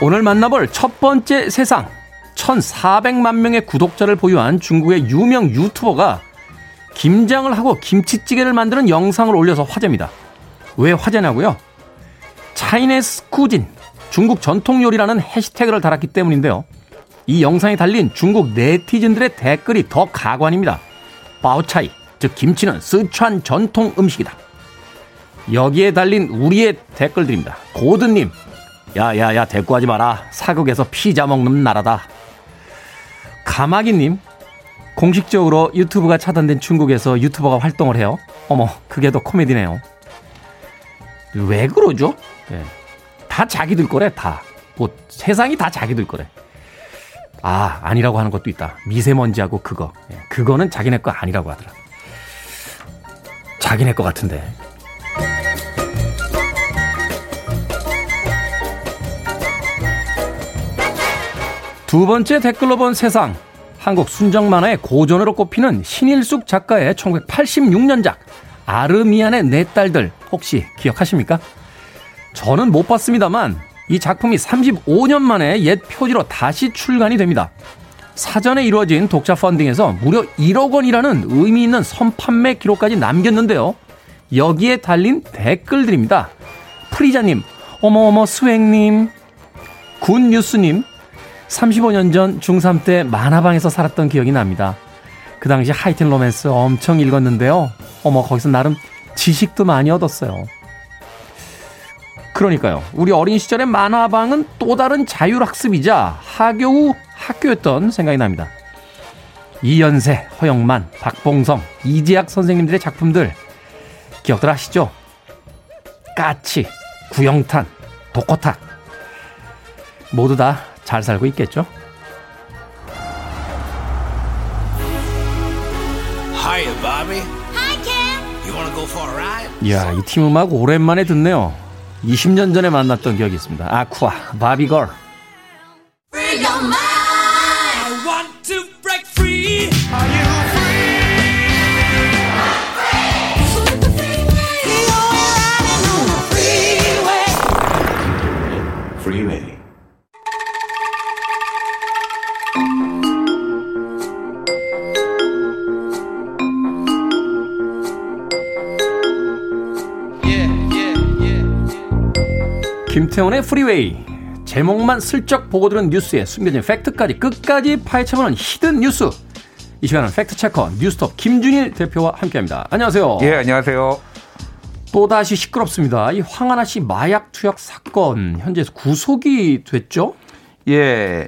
오늘 만나볼 첫 번째 세상. 1,400만 명의 구독자를 보유한 중국의 유명 유튜버가 김장을 하고 김치찌개를 만드는 영상을 올려서 화제입니다. 왜 화제냐고요? 차이네스 쿠진, 중국 전통 요리라는 해시태그를 달았기 때문인데요. 이 영상에 달린 중국 네티즌들의 댓글이 더 가관입니다. 바오차이, 즉 김치는 스촨 전통 음식이다. 여기에 달린 우리의 댓글들입니다. 고든님, 야야야 대꾸하지 마라. 사극에서 피자 먹는 나라다. 가마기님, 공식적으로 유튜브가 차단된 중국에서 유튜버가 활동을 해요. 어머, 그게 더 코미디네요. 왜 그러죠? 예. 다 자기들 거래, 다. 뭐, 세상이 다 자기들 거래. 아, 아니라고 하는 것도 있다. 미세먼지하고 그거. 예. 그거는 자기네 거 아니라고 하더라. 자기네 거 같은데. 두 번째 댓글로 본 세상. 한국 순정 만화의 고전으로 꼽히는 신일숙 작가의 1986년작 아르미안의 내 딸들 혹시 기억하십니까? 저는 못 봤습니다만 이 작품이 35년 만에 옛 표지로 다시 출간이 됩니다. 사전에 이루어진 독자 펀딩에서 무려 1억 원이라는 의미 있는 선판매 기록까지 남겼는데요. 여기에 달린 댓글들입니다. 프리자님, 어머어머 스웩님, 굿뉴스님, 35년 전 중3 때 만화방에서 살았던 기억이 납니다. 그 당시 하이틴 로맨스 엄청 읽었는데요. 어머, 거기서 나름 지식도 많이 얻었어요. 그러니까요. 우리 어린 시절의 만화방은 또 다른 자율학습이자 하교 후 학교였던 생각이 납니다. 이연세, 허영만, 박봉성, 이재학 선생님들의 작품들 기억들 하시죠? 까치, 구영탄, 독호탁 모두 다 잘 살고 있겠죠? Hiya, Bobby. Hi, Ken. You wanna go for a ride? 이야, 이 팀 음악 오랜만에 듣네요. 20년 전에 만났던 기억이 있습니다. 아쿠아, 바비걸. Free 김태훈의 프리웨이. 제목만 슬쩍 보고 들은 뉴스에 숨겨진 팩트까지 끝까지 파헤쳐보는 hidden 뉴스. 이 시간은 fact checker 뉴스톱 김준일 대표와 함께합니다. 안녕하세요. 예, 안녕하세요. 또다시 시끄럽습니다. 이 황하나 씨 마약 투약 사건 현재 구속이 됐죠? 예.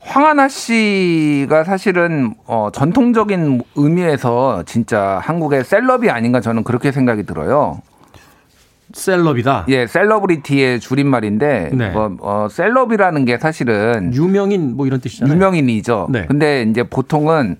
황하나 씨가 사실은 어, 전통적인 의미에서 진짜 한국의 셀럽이 아닌가 저는 그렇게 생각이 들어요. 셀럽이다. 예, 셀러브리티의 줄임말인데 네. 뭐, 어, 셀럽이라는 게 사실은 유명인 뭐 이런 뜻이잖아요. 유명인이죠. 네. 근데 이제 보통은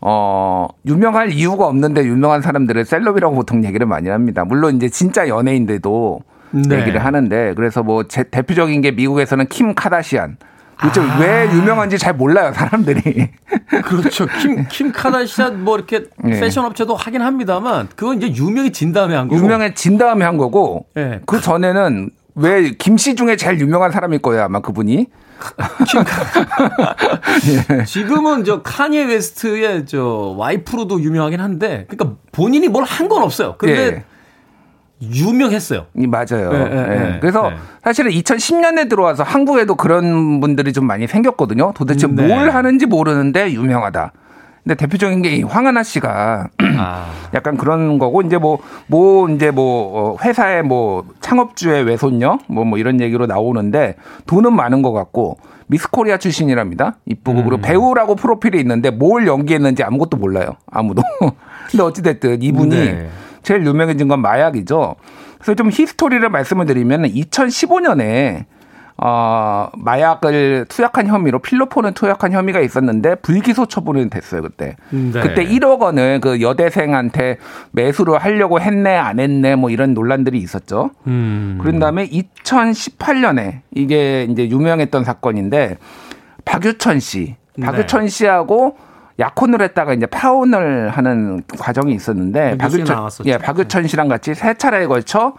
어, 유명할 이유가 없는데 유명한 사람들을 셀럽이라고 보통 얘기를 많이 합니다. 물론 이제 진짜 연예인들도 네. 얘기를 하는데 그래서 뭐 제, 대표적인 게 미국에서는 킴 카다시안. 도대체 아. 왜 유명한지 잘 몰라요, 사람들이. 그렇죠. 킴, 킴 카다시안 뭐 이렇게 예. 패션 업체도 하긴 합니다만 그건 이제 유명해진 다음에 한 거고. 유명해진 다음에 한 거고 예. 그 전에는 왜 김씨 중에 제일 유명한 사람일 거예요, 아마 그분이. 지금은 저 카니에 웨스트의 저 와이프로도 유명하긴 한데 그러니까 본인이 뭘 한 건 없어요. 근데 예. 유명했어요. 이 맞아요. 예, 예, 예. 예. 그래서 예. 사실은 2010년에 들어와서 한국에도 그런 분들이 좀 많이 생겼거든요. 도대체 네. 뭘 하는지 모르는데 유명하다. 근데 대표적인 게 이 황하나 씨가 아. 약간 그런 거고 이제 뭐뭐 이제 뭐 어, 회사의 뭐 창업주의 외손녀 뭐뭐 이런 얘기로 나오는데 돈은 많은 것 같고 미스코리아 출신이랍니다. 이쁘고 음. 그리고 배우라고 프로필이 있는데 뭘 연기했는지 아무것도 몰라요. 아무도. 근데 어찌 됐든 이분이 네. 제일 유명해진 건 마약이죠. 그래서 좀 히스토리를 말씀을 드리면 2015년에 어, 마약을 투약한 혐의로 필로폰을 투약한 혐의가 있었는데 불기소 처분이 됐어요 그때. 네. 그때 1억 원을 그 여대생한테 매수를 하려고 했네 안 했네 뭐 이런 논란들이 있었죠. 음. 그런 다음에 2018년에 이게 이제 유명했던 사건인데 박유천 씨, 네. 박유천 씨하고 약혼을 했다가 이제 파혼을 하는 과정이 있었는데 박유천, 나왔었죠. 예, 박유천 씨랑 같이 세 차례에 걸쳐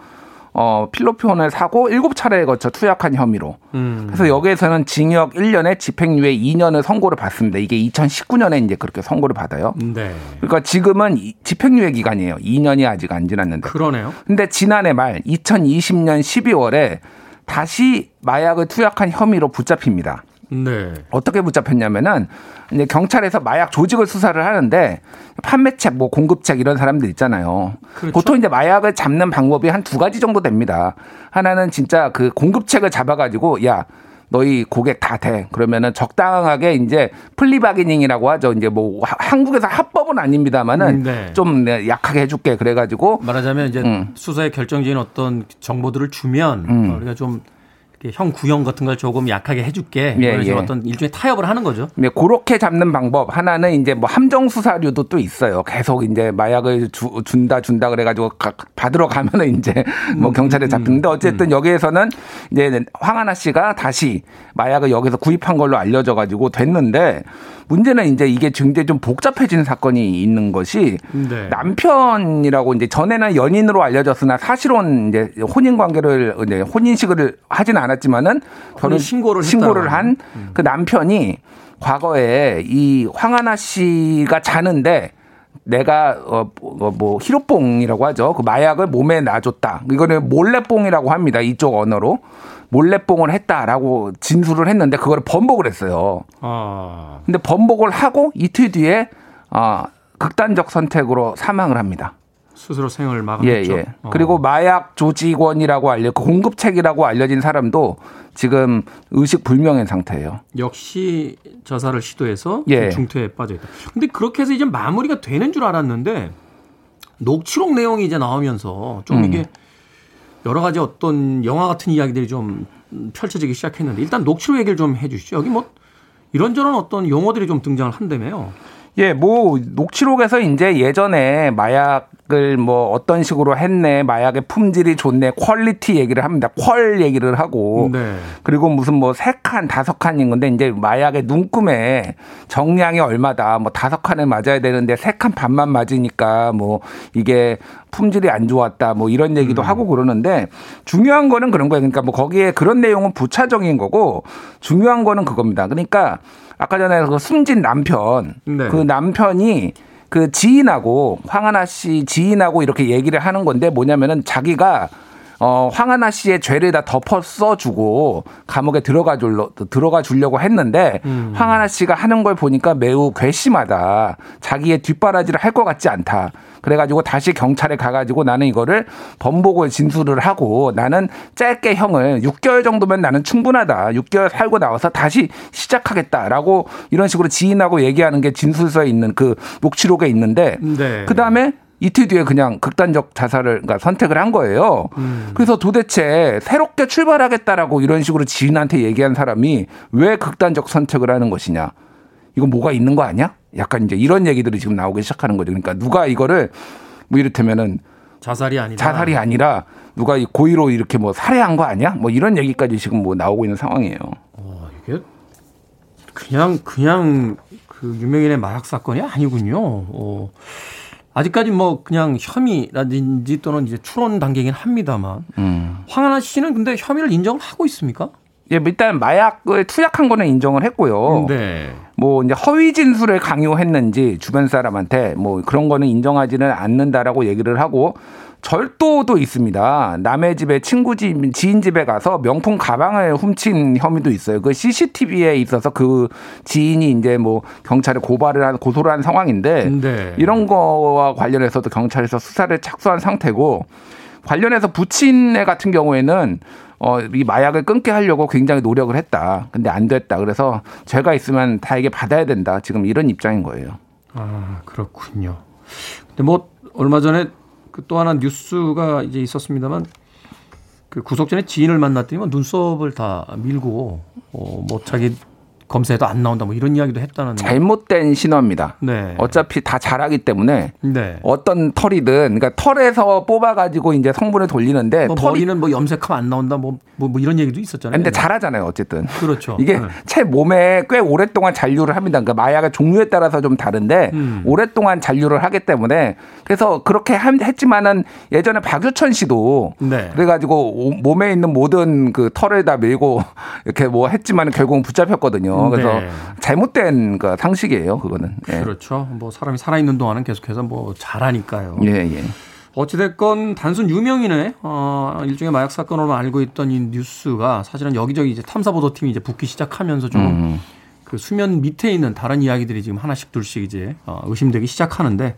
어, 필로폰을 사고 일곱 차례에 걸쳐 투약한 혐의로. 음. 그래서 여기에서는 징역 1년에 집행유예 2년을 선고를 받습니다. 이게 2019년에 이제 그렇게 선고를 받아요. 네. 그러니까 지금은 이- 집행유예 기간이에요. 2년이 아직 안 지났는데. 그러네요. 근데 지난해 말 2020년 12월에 다시 마약을 투약한 혐의로 붙잡힙니다. 네. 어떻게 붙잡혔냐면은 이제 경찰에서 마약 조직을 수사를 하는데 판매책, 뭐 공급책 이런 사람들 있잖아요. 그렇죠. 보통 이제 마약을 잡는 방법이 한 두 가지 정도 됩니다. 하나는 진짜 그 공급책을 잡아가지고 야 너희 고객 다 돼. 그러면은 적당하게 이제 플리바기닝이라고 하죠. 이제 뭐 하- 한국에서 합법은 아닙니다만은 음, 네. 좀 네, 약하게 해줄게. 그래가지고 말하자면 이제 음. 수사의 결정지인 어떤 정보들을 주면 어, 우리가 좀 형 구형 같은 걸 조금 약하게 해줄게. 예, 그래서 예. 어떤 일종의 타협을 하는 거죠. 네, 그렇게 잡는 방법 하나는 이제 뭐 함정 수사류도 또 있어요. 계속 이제 마약을 주- 준다 준다 그래가지고 가- 받으러 가면은 이제 뭐 경찰에 잡히는데 어쨌든 여기에서는 이제 황하나 씨가 다시 마약을 여기서 구입한 걸로 알려져가지고 됐는데 문제는 이제 이게 굉장히 좀 복잡해진 사건이 있는 것이 네. 남편이라고 이제 전에는 연인으로 알려졌으나 사실은 이제 혼인 관계를 이제 혼인식을 하진 않았 지만은 결혼 신고를 신고를 했다라고. 한그 남편이 과거에 이 황하나 씨가 자는데 내가 어 뭐, 뭐 히로뽕이라고 하죠. 그 마약을 몸에 놔줬다. 이거는 몰래뽕이라고 합니다. 이쪽 언어로 몰래뽕을 했다라고 진술을 했는데 그거를 번복을 했어요. 아. 근데 번복을 하고 이틀 뒤에 아 극단적 선택으로 사망을 합니다. 스스로 생을 예, 마감했죠. 예. 어. 그리고 마약 조직원이라고 알려 그 공급책이라고 알려진 사람도 지금 의식 불명인 상태예요. 역시 자살을 시도해서 예. 중퇴에 빠져 있다. 근데 그렇게 해서 이제 마무리가 되는 줄 알았는데 녹취록 내용이 이제 나오면서 좀 음. 이게 여러 가지 어떤 영화 같은 이야기들이 좀 펼쳐지기 시작했는데 일단 녹취록 얘기를 좀 해주시죠. 여기 뭐 이런저런 어떤 용어들이 좀 등장을 한다며요. 예, 뭐 녹취록에서 이제 예전에 마약을 뭐 어떤 식으로 했네, 마약의 품질이 좋네, quality 얘기를 합니다. 퀄 얘기를 하고 네. 그리고 무슨 뭐 세 칸, 다섯 칸인 건데 이제 마약의 눈금에 정량이 얼마다, 뭐 다섯 칸을 맞아야 되는데 세 칸 반만 맞으니까 뭐 이게 품질이 안 좋았다, 뭐 이런 얘기도 하고 그러는데 중요한 거는 그런 거예요. 그러니까 뭐 거기에 그런 내용은 부차적인 거고 중요한 거는 그겁니다. 그러니까 아까 전에 그 숨진 남편, 네. 그 남편이 그 지인하고 황하나 씨 지인하고 이렇게 얘기를 하는 건데 뭐냐면은 자기가 어, 황하나 씨의 죄를 다 덮어 써주고 감옥에 들어가 줄러, 들어가 주려고 했는데 음. 황하나 씨가 하는 걸 보니까 매우 괘씸하다. 자기의 뒷바라지를 할 것 같지 않다. 그래가지고 다시 경찰에 가가지고 나는 이거를 번복을 진술을 하고 나는 짧게 형을 6개월 정도면 나는 충분하다. 6개월 살고 나와서 다시 시작하겠다라고 이런 식으로 지인하고 얘기하는 게 진술서에 있는 그 녹취록에 있는데 네. 그 다음에 이틀 뒤에 그냥 극단적 자살을 그러니까 선택을 한 거예요. 음. 그래서 도대체 새롭게 출발하겠다라고 이런 식으로 지인한테 얘기한 사람이 왜 극단적 선택을 하는 것이냐? 이거 뭐가 있는 거 아니야? 약간 이제 이런 얘기들이 지금 나오기 시작하는 거죠. 그러니까 누가 이거를 뭐 이를테면은 자살이 아니라 자살이 아니라 누가 이 고의로 이렇게 뭐 살해한 거 아니야? 뭐 이런 얘기까지 지금 뭐 나오고 있는 상황이에요. 이게 그냥 그냥 그 유명인의 마약 사건이 아니군요. 어. 아직까지 뭐 그냥 혐의라든지 또는 이제 추론 단계긴 합니다만 음. 황하나 씨는 근데 혐의를 인정을 하고 있습니까? 예, 일단 마약을 투약한 거는 인정을 했고요. 네. 뭐 이제 허위 진술을 강요했는지 주변 사람한테 뭐 그런 거는 인정하지는 않는다라고 얘기를 하고 절도도 있습니다. 남의 집에 친구 집, 지인 집에 가서 명품 가방을 훔친 혐의도 있어요. 그 CCTV에 있어서 그 지인이 이제 뭐 경찰에 고발을 한, 고소를 한 상황인데 네. 이런 거와 관련해서도 경찰에서 수사를 착수한 상태고 관련해서 부친 애 같은 경우에는 어, 이 마약을 끊게 하려고 굉장히 노력을 했다. 근데 안 됐다. 그래서 죄가 있으면 다 이게 받아야 된다. 지금 이런 입장인 거예요. 아 그렇군요. 근데 뭐 얼마 전에 그 또 하나 뉴스가 이제 있었습니다만 그 구속 전에 지인을 만났더니 뭐 눈썹을 다 밀고 어, 뭐 자기 검사에도 안 나온다 뭐 이런 이야기도 했다는. 잘못된 신호입니다. 네. 어차피 다 잘하기 때문에 네. 어떤 털이든 그러니까 털에서 뽑아 가지고 이제 성분을 돌리는데 뭐 털이 머리는 뭐 염색하면 안 나온다 뭐, 뭐, 뭐 이런 얘기도 있었잖아요. 근데 잘하잖아요, 어쨌든. 그렇죠. 이게 네. 채 몸에 꽤 오랫동안 잔류를 합니다. 그러니까 마약의 종류에 따라서 좀 다른데 음. 오랫동안 잔류를 하기 때문에 그래서 그렇게 함- 했지만은 예전에 박유천 씨도 네. 그래 가지고 오- 몸에 있는 모든 그 털을 다 밀고 이렇게 뭐 했지만은 결국은 붙잡혔거든요. 그래서 네. 잘못된 그 상식이에요, 그거는. 예. 그렇죠. 뭐 사람이 살아있는 동안은 계속해서 뭐 잘하니까요. 예, 예. 어찌됐건 단순 유명인의 어, 일종의 마약 사건으로 알고 있던 이 뉴스가 사실은 여기저기 이제 탐사보도팀이 이제 붙기 시작하면서 좀 음. 그 수면 밑에 있는 다른 이야기들이 지금 하나씩 둘씩 이제 어, 의심되기 시작하는데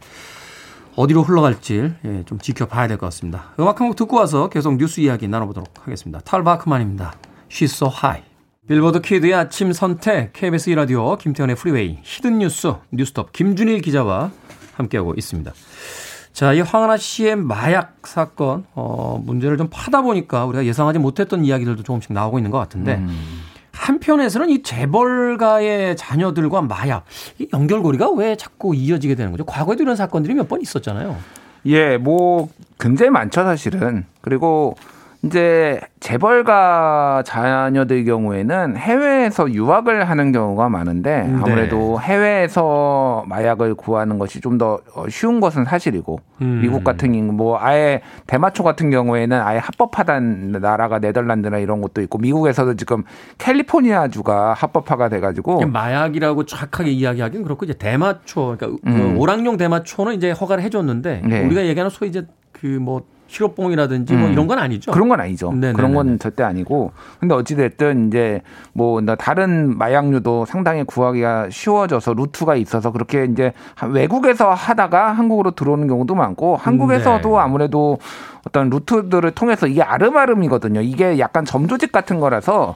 어디로 흘러갈지 예, 좀 지켜봐야 될 것 같습니다. 음악 한 곡 듣고 와서 계속 뉴스 이야기 나눠보도록 하겠습니다. 탈 바크만입니다. She's so high. 빌보드 키드의 아침 선택 KBS 2라디오 김태훈의 프리웨이 hidden 뉴스 뉴스톱 김준일 기자와 함께하고 있습니다. 자, 이 황하나 씨의 마약 사건 어, 문제를 좀 파다 보니까 우리가 예상하지 못했던 이야기들도 조금씩 나오고 있는 것 같은데 음. 한편에서는 이 재벌가의 자녀들과 마약 이 연결고리가 왜 자꾸 이어지게 되는 거죠? 과거에도 이런 사건들이 몇 번 있었잖아요. 예, 뭐 굉장히 많죠 사실은. 그리고 이제 재벌가 자녀들 경우에는 해외에서 유학을 하는 경우가 많은데 네. 아무래도 해외에서 마약을 구하는 것이 좀 더 쉬운 것은 사실이고 음. 미국 같은 경우 뭐 아예 대마초 같은 경우에는 아예 합법화된 나라가 네덜란드나 이런 것도 있고 미국에서도 지금 캘리포니아 주가 합법화가 돼가지고 마약이라고 정확하게 이야기하기는 그렇고 이제 대마초 그러니까 음. 그 오락용 대마초는 이제 허가를 해줬는데 네. 우리가 얘기하는 소위 이제 그뭐 히로뽕이라든지 뭐 음. 이런 건 아니죠. 그런 건 아니죠. 네네네네. 그런 건 절대 아니고. 근데 어찌 됐든 이제 뭐 다른 마약류도 상당히 구하기가 쉬워져서 루트가 있어서 그렇게 이제 외국에서 하다가 한국으로 들어오는 경우도 많고 한국에서도 네. 아무래도 어떤 루트들을 통해서 이게 아름아름이거든요. 이게 약간 점조직 같은 거라서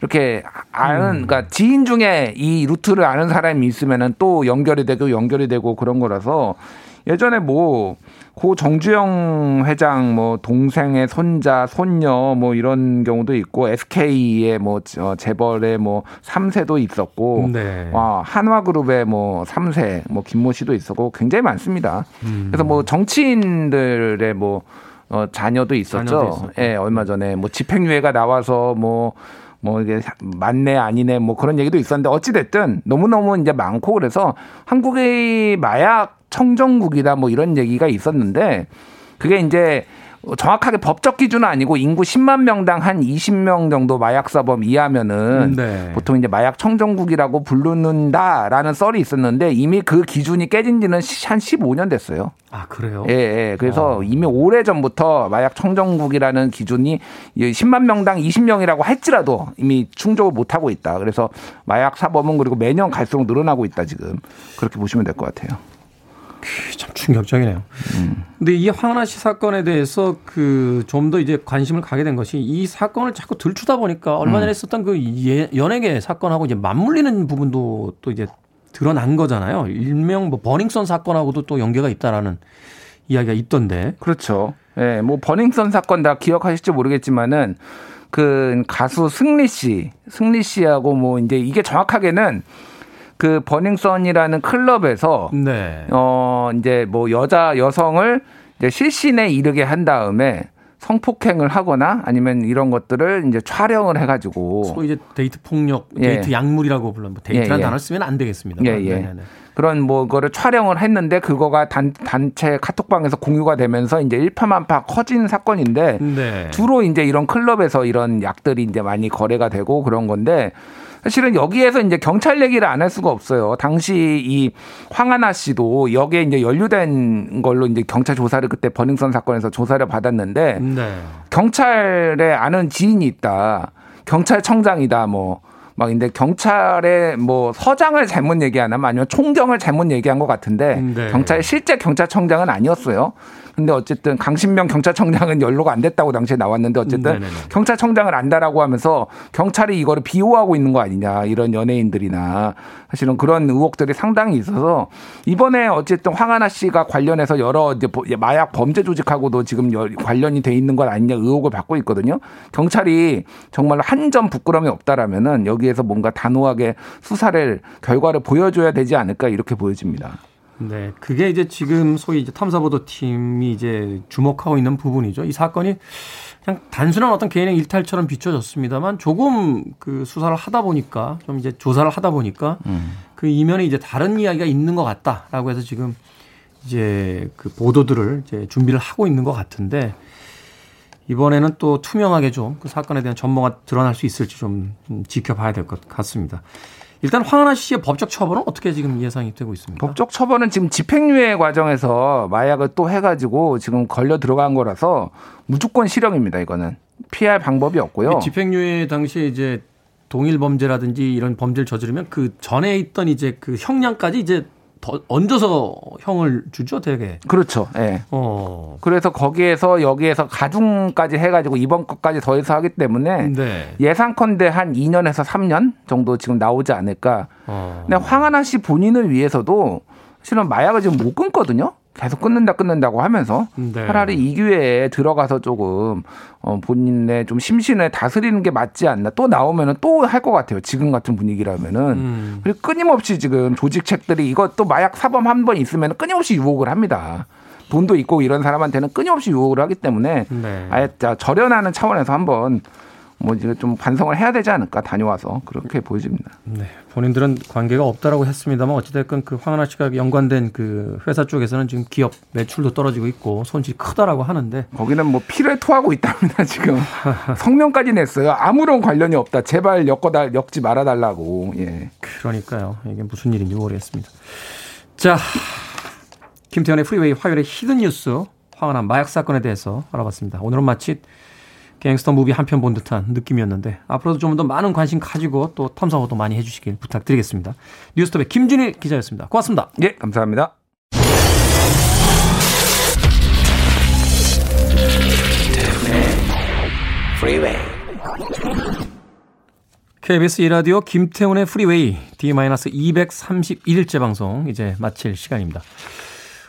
이렇게 아는 그러니까 지인 중에 이 루트를 아는 사람이 있으면은 또 연결이 되고 연결이 되고 그런 거라서 예전에 뭐 고 정주영 회장 뭐 동생의 손자 손녀 뭐 이런 경우도 있고 SK의 뭐저 재벌의 뭐 3세도 있었고 네. 와 한화그룹의 뭐 3세 뭐 김모 씨도 있었고 굉장히 많습니다. 음. 그래서 뭐 정치인들의 뭐 어, 자녀도 있었죠. 예, 얼마 전에 뭐 집행유예가 나와서 뭐, 뭐 이게 맞네 아니네 뭐 그런 얘기도 있었는데 어찌 됐든 너무너무 이제 많고 그래서 한국의 마약 청정국이다 뭐 이런 얘기가 있었는데 그게 이제 정확하게 법적 기준은 아니고 인구 10만 명당 한 20명 정도 마약 사범 이하면은 네. 보통 이제 마약 청정국이라고 부르는다라는 썰이 있었는데 이미 그 기준이 깨진 지는 시- 한 15년 됐어요. 아 그래요? 예, 예. 그래서 이미 오래 전부터 마약 청정국이라는 기준이 10만 명당 20명이라고 할지라도 이미 충족을 못 하고 있다. 그래서 마약 사범은 그리고 매년 갈수록 늘어나고 있다 지금 그렇게 보시면 될 것 같아요. 참 충격적이네요. 근데 이 황하나 씨 사건에 대해서 그 좀 더 이제 관심을 가게 된 것이 이 사건을 자꾸 들추다 보니까 얼마 전에 있었던 그 예- 연예계 사건하고 이제 맞물리는 부분도 또 이제 드러난 거잖아요. 일명 뭐 버닝썬 사건하고도 또 연계가 있다라는 이야기가 있던데. 그렇죠. 예, 뭐 버닝썬 사건 다 기억하실지 모르겠지만은 그 가수 승리 씨, 승리 씨하고 뭐 이제 이게 정확하게는 그 버닝썬이라는 클럽에서 네. 어 이제 뭐 여자 여성을 이제 실신에 이르게 한 다음에 성폭행을 하거나 아니면 이런 것들을 이제 촬영을 해가지고 소위 이제 데이트 폭력, 예. 데이트 약물이라고 불러. 뭐 데이트라는 예, 예. 단어를 쓰면 안 되겠습니다. 예, 예. 그런 뭐 거를 촬영을 했는데 그거가 단 단체 카톡방에서 공유가 되면서 이제 일파만파 커진 사건인데 네. 주로 이제 이런 클럽에서 이런 약들이 이제 많이 거래가 되고 그런 건데 사실은 여기에서 이제 경찰 얘기를 안 할 수가 없어요. 당시 이 황하나 씨도 여기에 이제 연루된 걸로 이제 경찰 조사를 그때 버닝썬 사건에서 조사를 받았는데 네. 경찰에 아는 지인이 있다. 경찰청장이다. 뭐. 막 근데 경찰의 뭐 서장을 잘못 얘기하나 아니면 총경을 잘못 얘기한 것 같은데 네. 경찰 실제 경찰청장은 아니었어요. 근데 어쨌든 강신명 경찰청장은 연로가 안 됐다고 당시에 나왔는데 어쨌든 네네네. 경찰청장을 안다라고 하면서 경찰이 이거를 비호하고 있는 거 아니냐 이런 연예인들이나 사실은 그런 의혹들이 상당히 있어서 이번에 어쨌든 황하나 씨가 관련해서 여러 이제 보- 마약 범죄 조직하고도 지금 여- 관련이 돼 있는 건 아니냐 의혹을 받고 있거든요. 경찰이 정말 한 점 부끄럼이 없다라면은 여기에서 뭔가 단호하게 수사를 결과를 보여줘야 되지 않을까 이렇게 보여집니다. 네, 그게 이제 지금 소위 이제 탐사보도 팀이 이제 주목하고 있는 부분이죠. 이 사건이 그냥 단순한 어떤 개인의 일탈처럼 비춰졌습니다만 조금 그 수사를 하다 보니까 좀 이제 조사를 하다 보니까 그 이면에 이제 다른 이야기가 있는 것 같다라고 해서 지금 이제 그 보도들을 이제 준비를 하고 있는 것 같은데 이번에는 또 투명하게 좀 그 사건에 대한 전모가 드러날 수 있을지 좀 음, 지켜봐야 될 것 같습니다. 일단 황하나 씨의 법적 처벌은 어떻게 지금 예상이 되고 있습니까? 법적 처벌은 지금 집행유예 과정에서 마약을 또 해가지고 지금 걸려 들어간 거라서 무조건 실형입니다. 이거는 피할 방법이 없고요. 집행유예 당시에 이제 동일 범죄라든지 이런 범죄를 저지르면 그 전에 있던 이제 그 형량까지 이제 더 얹어서 형을 주죠, 되게. 그렇죠. 예. 어. 그래서 거기에서 여기에서 가중까지 해가지고 이번 것까지 더해서 하기 때문에 네. 예상컨대 한 2년에서 3년 정도 지금 나오지 않을까. 어. 근데 황하나 씨 본인을 위해서도 실은 마약을 지금 못 끊거든요. 계속 끊는다 끊는다고 하면서 네. 차라리 이 기회에 들어가서 조금 어 본인의 좀 심신을 다스리는 게 맞지 않나 또 나오면은 또 할 것 같아요 지금 같은 분위기라면은 음. 그리고 끊임없이 지금 조직책들이 이것도 마약 사범 한 번 있으면 끊임없이 유혹을 합니다 돈도 있고 이런 사람한테는 끊임없이 유혹을 하기 때문에 네. 아예 자 절연하는 차원에서 한번 뭐 이제 좀 반성을 해야 되지 않을까 다녀와서 그렇게 보여집니다. 네. 본인들은 관계가 없다라고 했습니다만 어찌됐건 그 황하나 씨가 연관된 그 회사 쪽에서는 지금 기업 매출도 떨어지고 있고 손실이 크다라고 하는데 거기는 뭐 피를 토하고 있답니다 지금 성명까지 냈어요. 아무런 관련이 없다. 제발 엮어다 엮지 말아달라고. 예. 그러니까요. 이게 무슨 일인지 모르겠습니다. 자, 김태현의 프리웨이 화요일의 hidden 뉴스 황하나 마약 사건에 대해서 알아봤습니다. 오늘은 마치 gangster movie 한 편 본 듯한 느낌이었는데 앞으로도 좀 더 많은 관심 가지고 또 탐사도 많이 해주시길 부탁드리겠습니다. 뉴스톱의 김준일 기자였습니다. 고맙습니다. 예, 감사합니다. KBS 이라디오 김태훈의 프리웨이 D-231일째 방송 이제 마칠 시간입니다.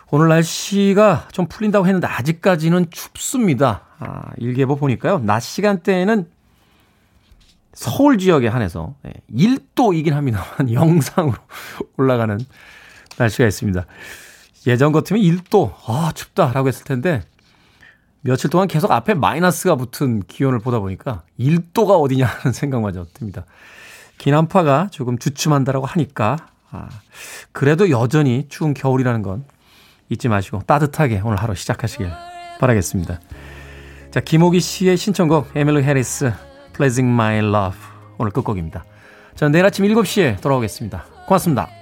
오늘 날씨가 좀 풀린다고 했는데 아직까지는 춥습니다. 아, 일기예보 보니까요. 낮 시간대에는 서울 지역에 한해서 1도이긴 합니다만 영상으로 올라가는 날씨가 있습니다. 예전 같으면 1도, 아, 춥다라고 했을 텐데 며칠 동안 계속 앞에 마이너스가 붙은 기온을 보다 보니까 1도가 어디냐 하는 생각마저 듭니다. 기난파가 조금 주춤한다라고 하니까 아, 그래도 여전히 추운 겨울이라는 건 잊지 마시고 따뜻하게 오늘 하루 시작하시길 바라겠습니다. 자, 김호기 씨의 신청곡 에밀리 해리스 Pleasing My Love 오늘 끝곡입니다. 저는 내일 아침 7시에 돌아오겠습니다. 고맙습니다.